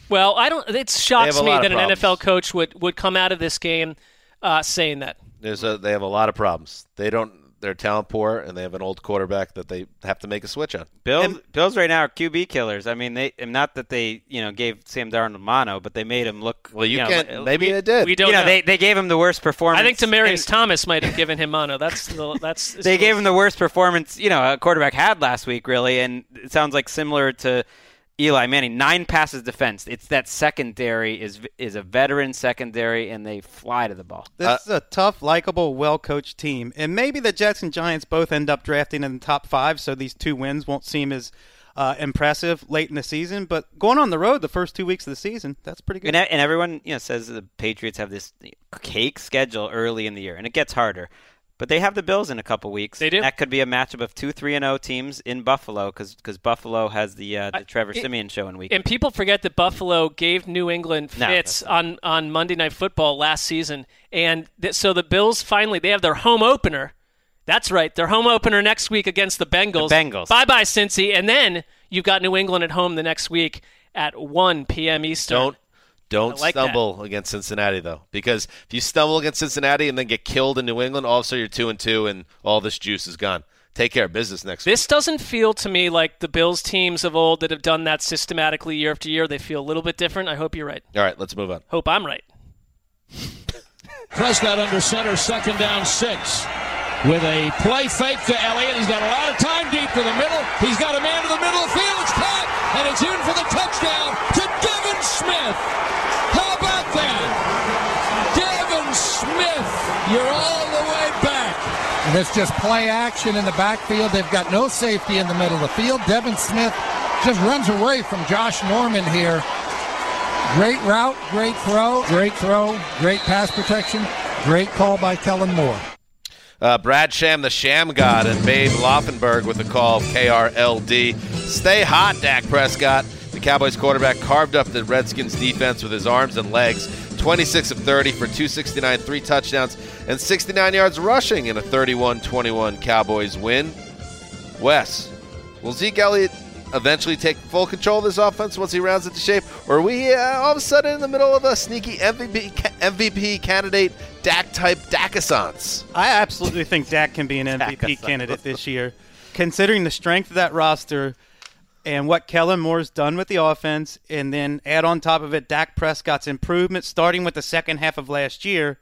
Well, I don't. It shocks me that an. NFL coach would would come out of this game uh, saying that. There's a, they have a lot of problems. They don't. They're talent poor, and they have an old quarterback that they have to make a switch on. Bills, Bills right now are QB killers. I mean, they and not that they you know gave Sam Darnold mono, but they made him look. Well, you know, can't- maybe we, they did. We don't you know, know. They, they gave him the worst performance. I think Demarius and Thomas might have given him mono. That's the, that's They gave him the worst performance you know a quarterback had last week, really, and it sounds like similar to Eli Manning. Nine passes defense. It's that secondary is is a veteran secondary, and they fly to the ball. This is a tough, likable, well-coached team, and maybe the Jets and Giants both end up drafting in the top five, so these two wins won't seem as uh, impressive late in the season. But going on the road the first two weeks of the season, that's pretty good. And, and everyone, you know, says the Patriots have this cake schedule early in the year, and it gets harder. But they have the Bills in a couple weeks. They do. That could be a matchup of two, three, and zero teams in Buffalo because Buffalo has the uh, the Trevor it- Siemian show in week. And people forget that Buffalo gave New England No, fits on, on Monday Night Football last season. And th- so the Bills finally, they have their home opener. That's right, their home opener next week against the Bengals. The Bengals. Bye bye, Cincy. And then you've got New England at home the next week at 1 p.m. Eastern. Don't don't I like that. stumble against Cincinnati though, because if you stumble against Cincinnati and then get killed in New England, all of a sudden you're two and two, and all this juice is gone. Take care of business next week. This doesn't feel to me like the Bills teams of old that have done that systematically year after year. They feel a little bit different. I hope you're right. All right, let's move on. Hope I'm right. Prescott under center, second down, six. With a play fake to Elliott. He's got a lot of time deep to the middle. He's got a man to the middle of the field. It's caught, and it's in for the touchdown to Devin Smith. How about that? Devin Smith, you're all the way back. And it's just play action in the backfield. They've got no safety in the middle of the field. Devin Smith just runs away from Josh Norman here. Great route, great throw, great throw, great pass protection, great call by Kellen Moore. Uh, Brad Sham, the Sham God, and Babe Laufenberg with the call of KRLD. Stay hot, Dak Prescott. The Cowboys quarterback carved up the Redskins defense with his arms and legs. 26 of 30 for 269, three touchdowns, and 69 yards rushing in a 31 21 Cowboys win. Wes, will Zeke Elliott eventually take full control of this offense once he rounds it to shape? Or are we uh, all of a sudden in the middle of a sneaky MVP, MVP candidate Dak type Dakissance? I absolutely think Dak can be an MVP candidate this year, considering the strength of that roster and what Kellen Moore's done with the offense, and then add on top of it Dak Prescott's improvement starting with the second half of last year.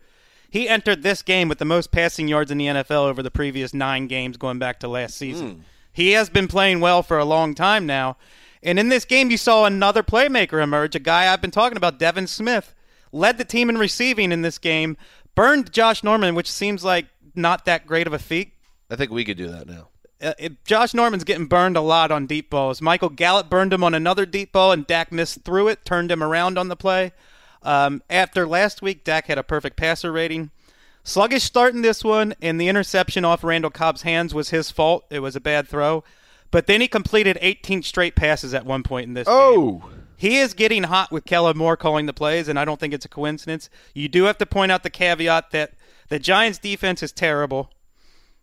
He entered this game with the most passing yards in the NFL over the previous nine games going back to last season. Hmm. He has been playing well for a long time now. And in this game, you saw another playmaker emerge, a guy I've been talking about, Devin Smith. Led the team in receiving in this game, burned Josh Norman, which seems like not that great of a feat. I think we could do that now. Uh, it, Josh Norman's getting burned a lot on deep balls. Michael Gallup burned him on another deep ball, and Dak missed through it, turned him around on the play. Um, after last week, Dak had a perfect passer rating. Sluggish start in this one, and the interception off Randall Cobb's hands was his fault. It was a bad throw. But then he completed 18 straight passes at one point in this oh. game. He is getting hot with Kellen Moore calling the plays, and I don't think it's a coincidence. You do have to point out the caveat that the Giants' defense is terrible.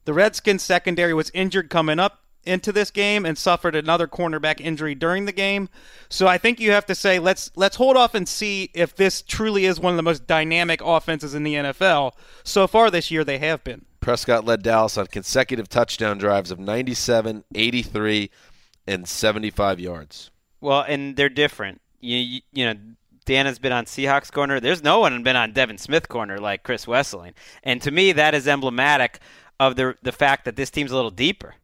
The Redskins' secondary was injured coming up into this game and suffered another cornerback injury during the game. So I think you have to say let's let's hold off and see if this truly is one of the most dynamic offenses in the NFL. So far this year they have been. Prescott led Dallas on consecutive touchdown drives of 97, 83, and 75 yards. Well, and they're different. You, you, you know, Dan has been on Seahawks corner. There's no one been on Devin Smith corner like Chris Wesseling. And to me, that is emblematic of the the fact that this team's a little deeper.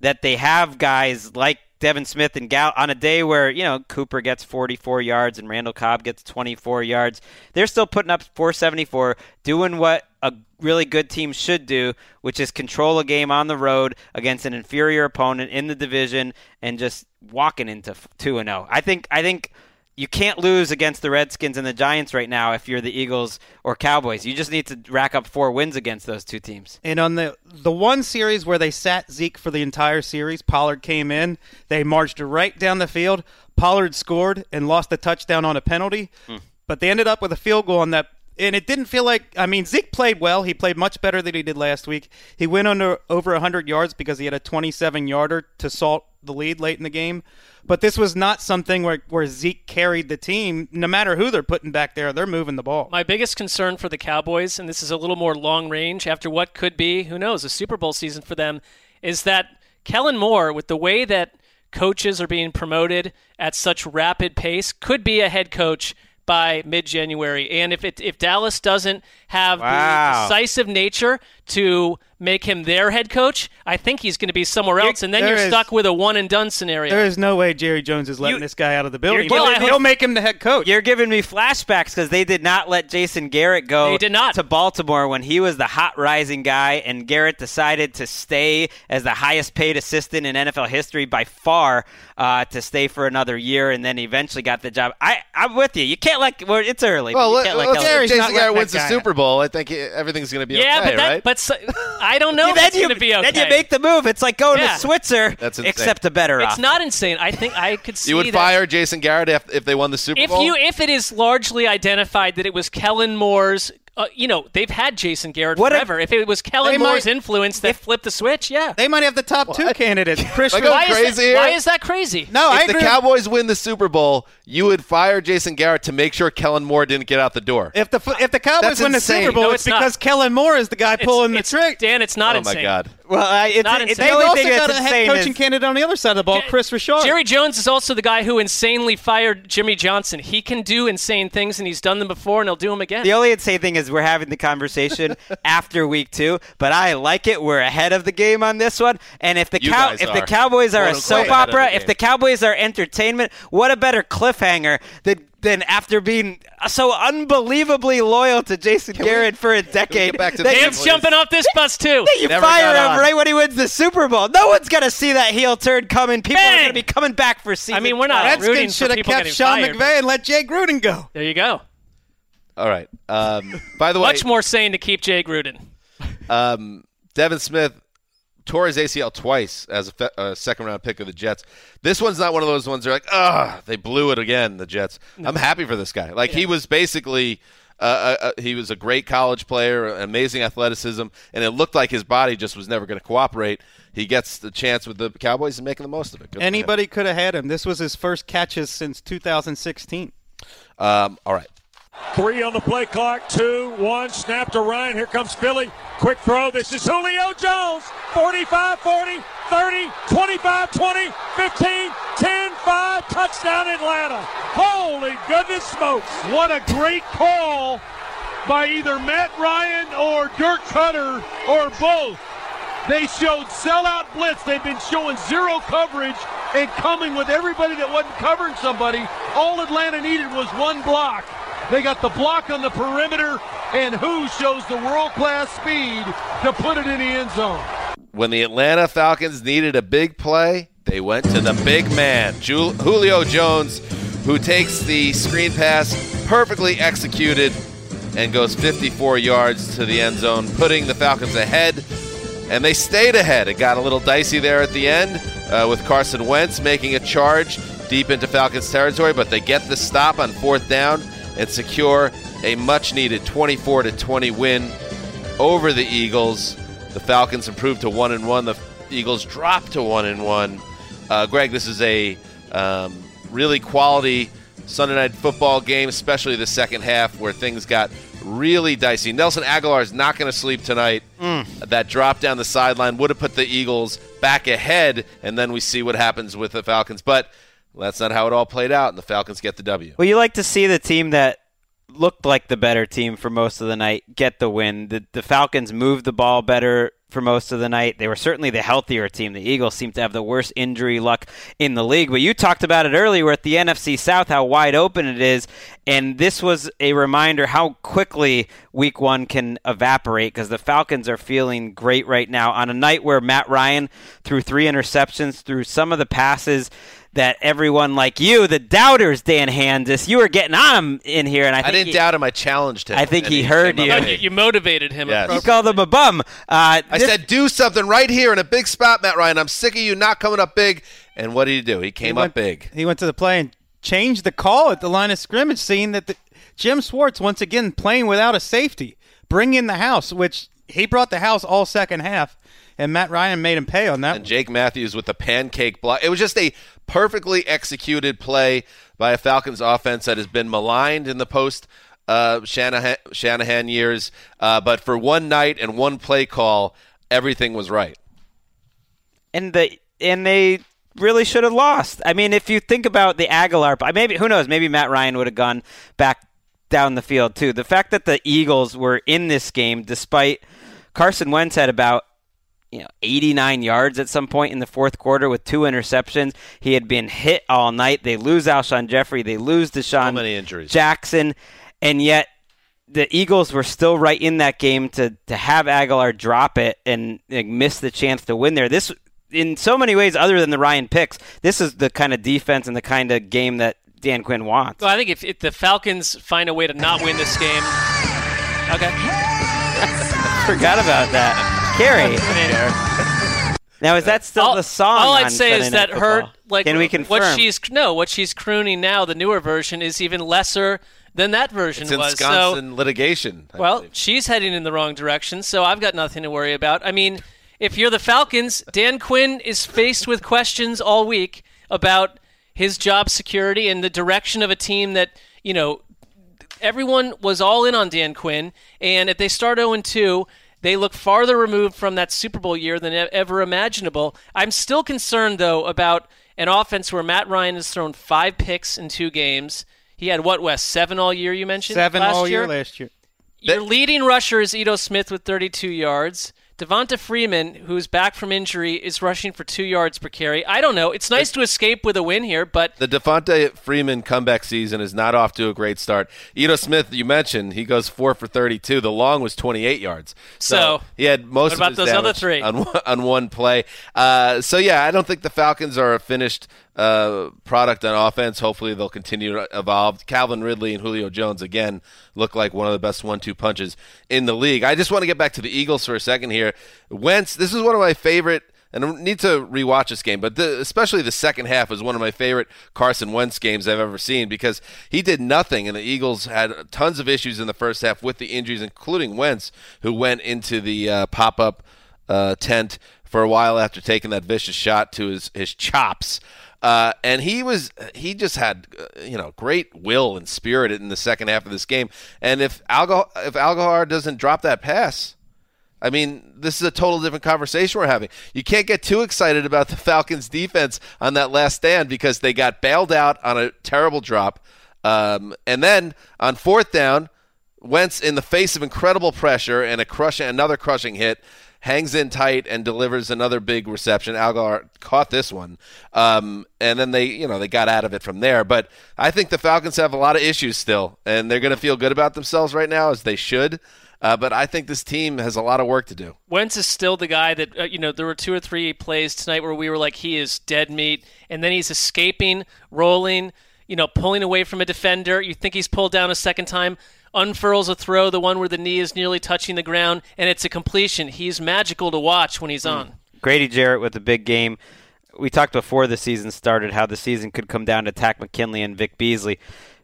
That they have guys like Devin Smith and Gal on a day where, you know, Cooper gets 44 yards and Randall Cobb gets 24 yards. They're still putting up 474, doing what a really good team should do, which is control a game on the road against an inferior opponent in the division and just walking into 2 and 0. I think I think you can't lose against the Redskins and the Giants right now if you're the Eagles or Cowboys. You just need to rack up four wins against those two teams. And on the the one series where they sat Zeke for the entire series, Pollard came in. They marched right down the field. Pollard scored and lost the touchdown on a penalty, Mm. but they ended up with a field goal on that. And it didn't feel like I mean Zeke played well. He played much better than he did last week. He went under over 100 yards because he had a 27 yarder to salt the lead late in the game. But this was not something where, where Zeke carried the team. No matter who they're putting back there, they're moving the ball. My biggest concern for the Cowboys, and this is a little more long range after what could be, who knows, a Super Bowl season for them, is that Kellen Moore, with the way that coaches are being promoted at such rapid pace, could be a head coach by mid-January. And if it, if Dallas doesn't have Wow. the decisive nature to make him their head coach, I think he's going to be somewhere else, and then you're is- stuck with a one and done scenario. There is no way Jerry Jones is letting this guy out of the building. Well, He'll- I he'll make him the head coach. You're giving me flashbacks because they did not let Jason Garrett go They did not. to Baltimore when he was the hot rising guy, and Garrett decided to stay as the highest paid assistant in NFL history by far uh, to stay for another year, and then eventually got the job. I, I'm with you. You can't let. Well, it's early. but Well, you let, can't let let's Kellen- Jason Garrett wins the Super Bowl. I think everything's going to be yeah, okay, but that, right? but so, I don't know. Yeah, if then you- going to be okay. Then you make the move. It's like going Yeah. to Switzer, That's insane. except a better It's offense. not insane. I think I could see you would that fire Jason Garrett if, if they won the Super if Bowl? you if it is largely identified that it was Kellen Moore's. Uh, you know they've had Jason Garrett What if- forever. If, it was Kellen Moore's might- influence that flipped the switch, yeah. They might have the top two candidates. Chris Am I why, is that, why is that crazy? No, I if the agree. Cowboys win the Super Bowl, you would fire Jason Garrett to make sure Kellen Moore didn't get out the door. If the if the Cowboys That's win the. Super Bowl, No, it's, it's because Kellen Moore is the guy It's- pulling the trick. Dan, it's not oh insane. my God! Well, I, it's, Not it's insane. the They've also got a head insane coaching is- candidate on the other side of the ball, Kris Richard. Jerry Jones is also the guy who insanely fired Jimmy Johnson. He can do insane things, and he's done them before, and he'll do them again. The only insane thing is we're having the conversation after week two, but I like it. We're ahead of the game on this one, and if the You cow, guys if the are, Cowboys are quote, a soap ahead of the opera, if the Cowboys are entertainment, what a better cliffhanger than than after being so unbelievably loyal to Jason Garrett for a decade. get back to that the you- game, Ham's jumping off this bus too. that you Never fire him on. right when he wins the Super Bowl. No one's gonna see that heel turn coming. People are gonna be coming back for season. I mean, we're not 12. rooting Redskins should have kept Sean fired. McVay and let Jay Gruden go. There you go. All right. Um, by the way, Much more sane to keep Jay Gruden. Um, Devin Smith tore his ACL twice as a, fe- a second round pick of the Jets. This one's not one of those ones they're like, ah, they blew it again. The Jets. I'm happy for this guy. Like he was basically. Uh, uh, uh, he was a great college player, amazing athleticism, and it looked like his body just was never going to cooperate. He gets the chance with the Cowboys and making the most of it. Good. Anybody could have had him. This was his first catches since 2016. Um, all right. Three on the play clock. Two, one. Snap to Ryan. Here comes Philly. Quick throw. This is Julio Jones. 45 40, 30, 25 20, 15, 10 5. Touchdown Atlanta. Holy goodness smokes. What a great call by either Matt Ryan or Dirk Koetter or both. They showed sellout blitz. They've been showing zero coverage and coming with everybody that wasn't covering somebody. All Atlanta needed was one block. They got the block on the perimeter, and who shows the world class speed to put it in the end zone? when the Atlanta Falcons needed a big play, they went to the big man, Julio Jones, who takes the screen pass perfectly executed and goes 54 yards to the end zone, putting the Falcons ahead. And they stayed ahead. It got a little dicey there at the end uh, with Carson Wentz making a charge deep into Falcons territory, but they get the stop on fourth down and secure a much needed 24 to 20 win over the Eagles. The Falcons improved to one and one. The Eagles dropped to one and one. Uh, Greg, this is a um, really quality Sunday night football game, especially the second half where things got really dicey. Nelson Agholor is not going to sleep tonight. That drop down the sideline would have put the Eagles back ahead, and then we see what happens with the Falcons. But that's not how it all played out, and the Falcons get the W. Well, you like to see the team that looked like the better team for most of the night get the win. The, the Falcons moved the ball better for most of the night. They were certainly the healthier team. The Eagles seem to have the worst injury luck in the league. But you talked about it earlier at the NFC South, how wide open it is. And this was a reminder how quickly week one can evaporate because the Falcons are feeling great right now on a night where Matt Ryan threw three interceptions, threw some of the passes that everyone like you, the doubters, Dan Hanzus, you were getting on him in here, and I, I, didn't he, doubt him. I challenged him. I think and he heard you. up You, you motivated him. Yes. You called him a bum. Uh, I this- said, do something right here in a big spot, Matt Ryan. I'm sick of you not coming up big. And what did he do? He came he up big. He went to the play and changed the call at the line of scrimmage, seeing that the, Jim Schwartz once again playing without a safety, bring in the house, which he brought the house all second half, and Matt Ryan made him pay on that. And Jake Matthews with the pancake block. It was just a perfectly executed play by a Falcons offense that has been maligned in the post uh, Shanahan, Shanahan years. Uh, but for one night and one play call, everything was right. and the and they really should have lost. I mean, if you think about the Agholor, maybe who knows? Maybe Matt Ryan would have gone back down the field too. The fact that the Eagles were in this game, despite Carson Wentz had about you know 89 yards at some point in the fourth quarter with two interceptions. He had been hit all night. They lose Alshon Jeffery. They lose DeSean many injuries. Jackson, and yet the Eagles were still right in that game to to have Agholor drop it and like, miss the chance to win there. This in so many ways, other than the Ryan picks, this is the kind of defense and the kind of game that Dan Quinn wants. Well, I think if, if the Falcons find a way to not win this game, okay. Forgot about that, Carrie. Now is that still all, the song? All I'd on say Sunday is Night that her like Can we confirm? what she's no what she's crooning now, the newer version is even lesser than that version It's was. Wisconsin so litigation. I well, believe. she's heading in the wrong direction, so I've got nothing to worry about. I mean, if you're the Falcons, Dan Quinn is faced with questions all week about his job security and the direction of a team that, you know, everyone was all in on Dan Quinn, and if they start 0 2, They look farther removed from that Super Bowl year than ever imaginable. I'm still concerned, though, about an offense where Matt Ryan has thrown five picks in two games. He had what, Wes? Seven all year, you mentioned? Seven all year? year last year. Your leading rusher is Ito Smith with 32 yards. Devonta Freeman, who's back from injury, is rushing for two yards per carry. I don't know. It's nice to escape with a win here, but The Devonta Freeman comeback season is not off to a great start. Ito Smith, you mentioned, he goes four for 32. The long was 28 yards. So, he had most what about of his those other three? on one- on one play. Uh, so yeah, I don't think the Falcons are a finished uh, product on offense. Hopefully, they'll continue to evolve. Calvin Ridley and Julio Jones again look like one of the best one-two punches in the league. I just want to get back to the Eagles for a second here. Wentz, this is one of my favorite. And I need to rewatch this game, but the, especially the second half was one of my favorite Carson Wentz games I've ever seen because he did nothing, and the Eagles had tons of issues in the first half with the injuries, including Wentz, who went into the uh, pop-up uh, tent for a while after taking that vicious shot to his his chops. Uh, and he was he just had uh, you know great will and spirit in the second half of this game. And if Algo if Agholor doesn't drop that pass, I mean, this is a total different conversation we're having. You can't get too excited about the Falcons' defense on that last stand because they got bailed out on a terrible drop. Um, and then on fourth down, Wentz, in the face of incredible pressure and a crushing, another crushing hit, hangs in tight and delivers another big reception. Agholor caught this one, um, and then they, you know, they got out of it from there. But I think the Falcons have a lot of issues still, and they're going to feel good about themselves right now as they should. Uh, but I think this team has a lot of work to do. Wentz is still the guy that uh, you know. There were two or three plays tonight where we were like, he is dead meat, and then he's escaping, rolling, you know, pulling away from a defender. You think he's pulled down a second time, unfurls a throw, the one where the knee is nearly touching the ground, and it's a completion. He's magical to watch when he's hmm. on. Grady Jarrett with a big game. We talked before the season started how the season could come down to Takk McKinley and Vic Beasley.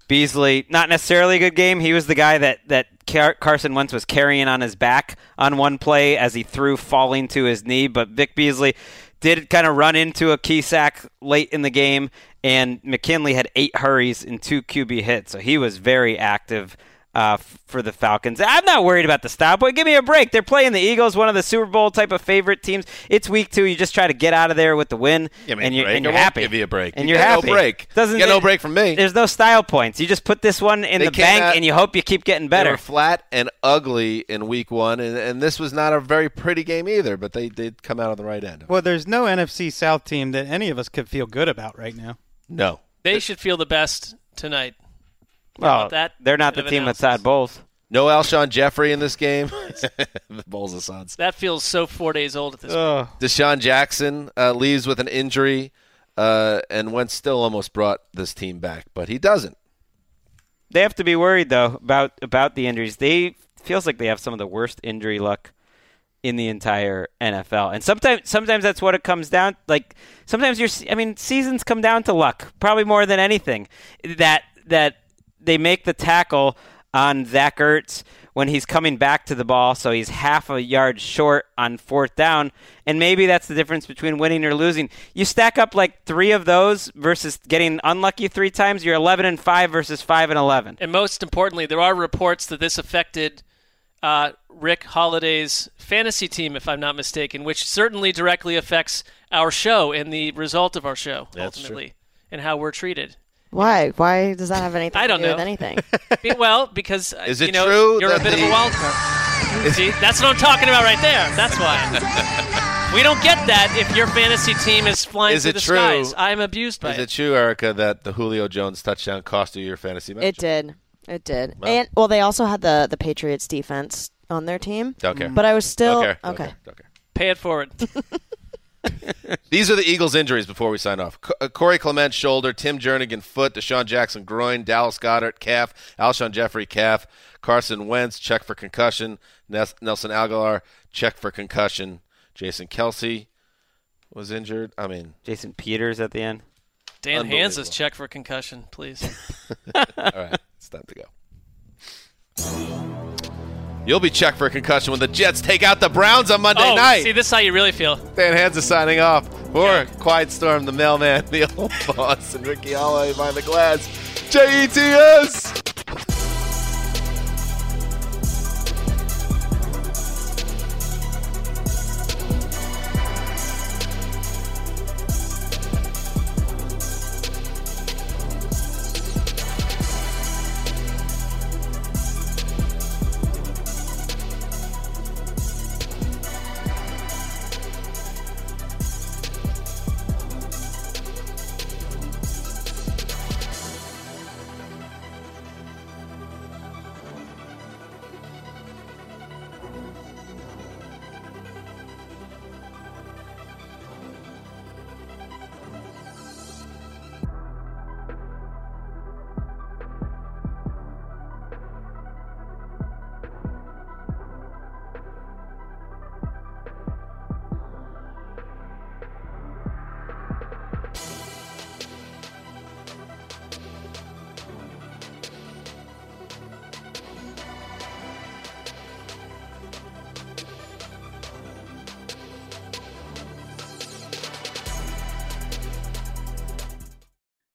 Beasley, not necessarily a good game. He was the guy that that Car- Carson Wentz was carrying on his back on one play as he threw, falling to his knee. But Vic Beasley did kind of run into a key sack late in the game, and McKinley had eight hurries and two QB hits, so he was very active. Uh, for the Falcons, I'm not worried about the style. Boy, give me a break. They're playing the Eagles, one of the Super Bowl type of favorite teams. It's week two. You just try to get out of there with the win, Give me a and you're, break. and you're happy. give you a break. and You you're get no break. Doesn't Get no break from me. There's no style points. You just put this one in They the bank, cannot- and you hope you keep getting better. They better. were flat and ugly in week one, and, and this was not a very pretty game either. But they did come out on the right end. Well, there's no NFC South team that any of us could feel good about right now. No. They should feel the best tonight. How Well, about that they're not bit the team analysis? that's had bowls. No Alshon Jeffery in this game. the Bulls of Suns. That feels so four days old at this point. DeSean Jackson uh, leaves with an injury, uh, and Wentz still almost brought this team back, but he doesn't. They have to be worried though about about the injuries. They feels like they have some of the worst injury luck in the entire NFL. And sometimes sometimes that's what it comes down like sometimes your I mean seasons come down to luck, probably more than anything. That that they make the tackle on Zach Ertz when he's coming back to the ball, so he's half a yard short on fourth down, and maybe that's the difference between winning or losing. You stack up like three of those versus getting unlucky three times. You're 11 and five versus five and 11. And most importantly, there are reports that this affected uh, Rick Holiday's fantasy team, if I'm not mistaken, which certainly directly affects our show and the result of our show That's ultimately, and how we're treated. Why? Why does that have anything I don't do know. with anything? Be- well, because uh, Is you it know true you're a that bit of the- a wild card. See, that's what I'm talking about right there. That's why we don't get that if your fantasy team is flying Is through it the true? skies. I'm abused by Is it. it true, Erica, that the Julio Jones touchdown cost you your fantasy match? it did. It did. Well. and well, they also had the the Patriots defense on their team. Don't care. But I was still Don't care. Don't okay. care. Don't care. Pay it forward. These are the Eagles' injuries before we sign off. C- uh, Corey Clement, shoulder. Tim Jernigan, foot. DeSean Jackson, groin. Dallas Goedert, calf. Alshon Jeffery, calf. Carson Wentz, check for concussion. Nelson Agholor, check for concussion. Jason Kelce was injured. I mean, Jason Peters at the end. Dan Hanzus Unbelievable. check for concussion, please. all right, it's time to go. You'll be checked for a concussion when the Jets take out the Browns on Monday oh, night. see, this is how you really feel. Dan Hanzus signing off for Quiet Storm, the mailman, the old boss, and Ricky Holloway behind the glass. J E T S.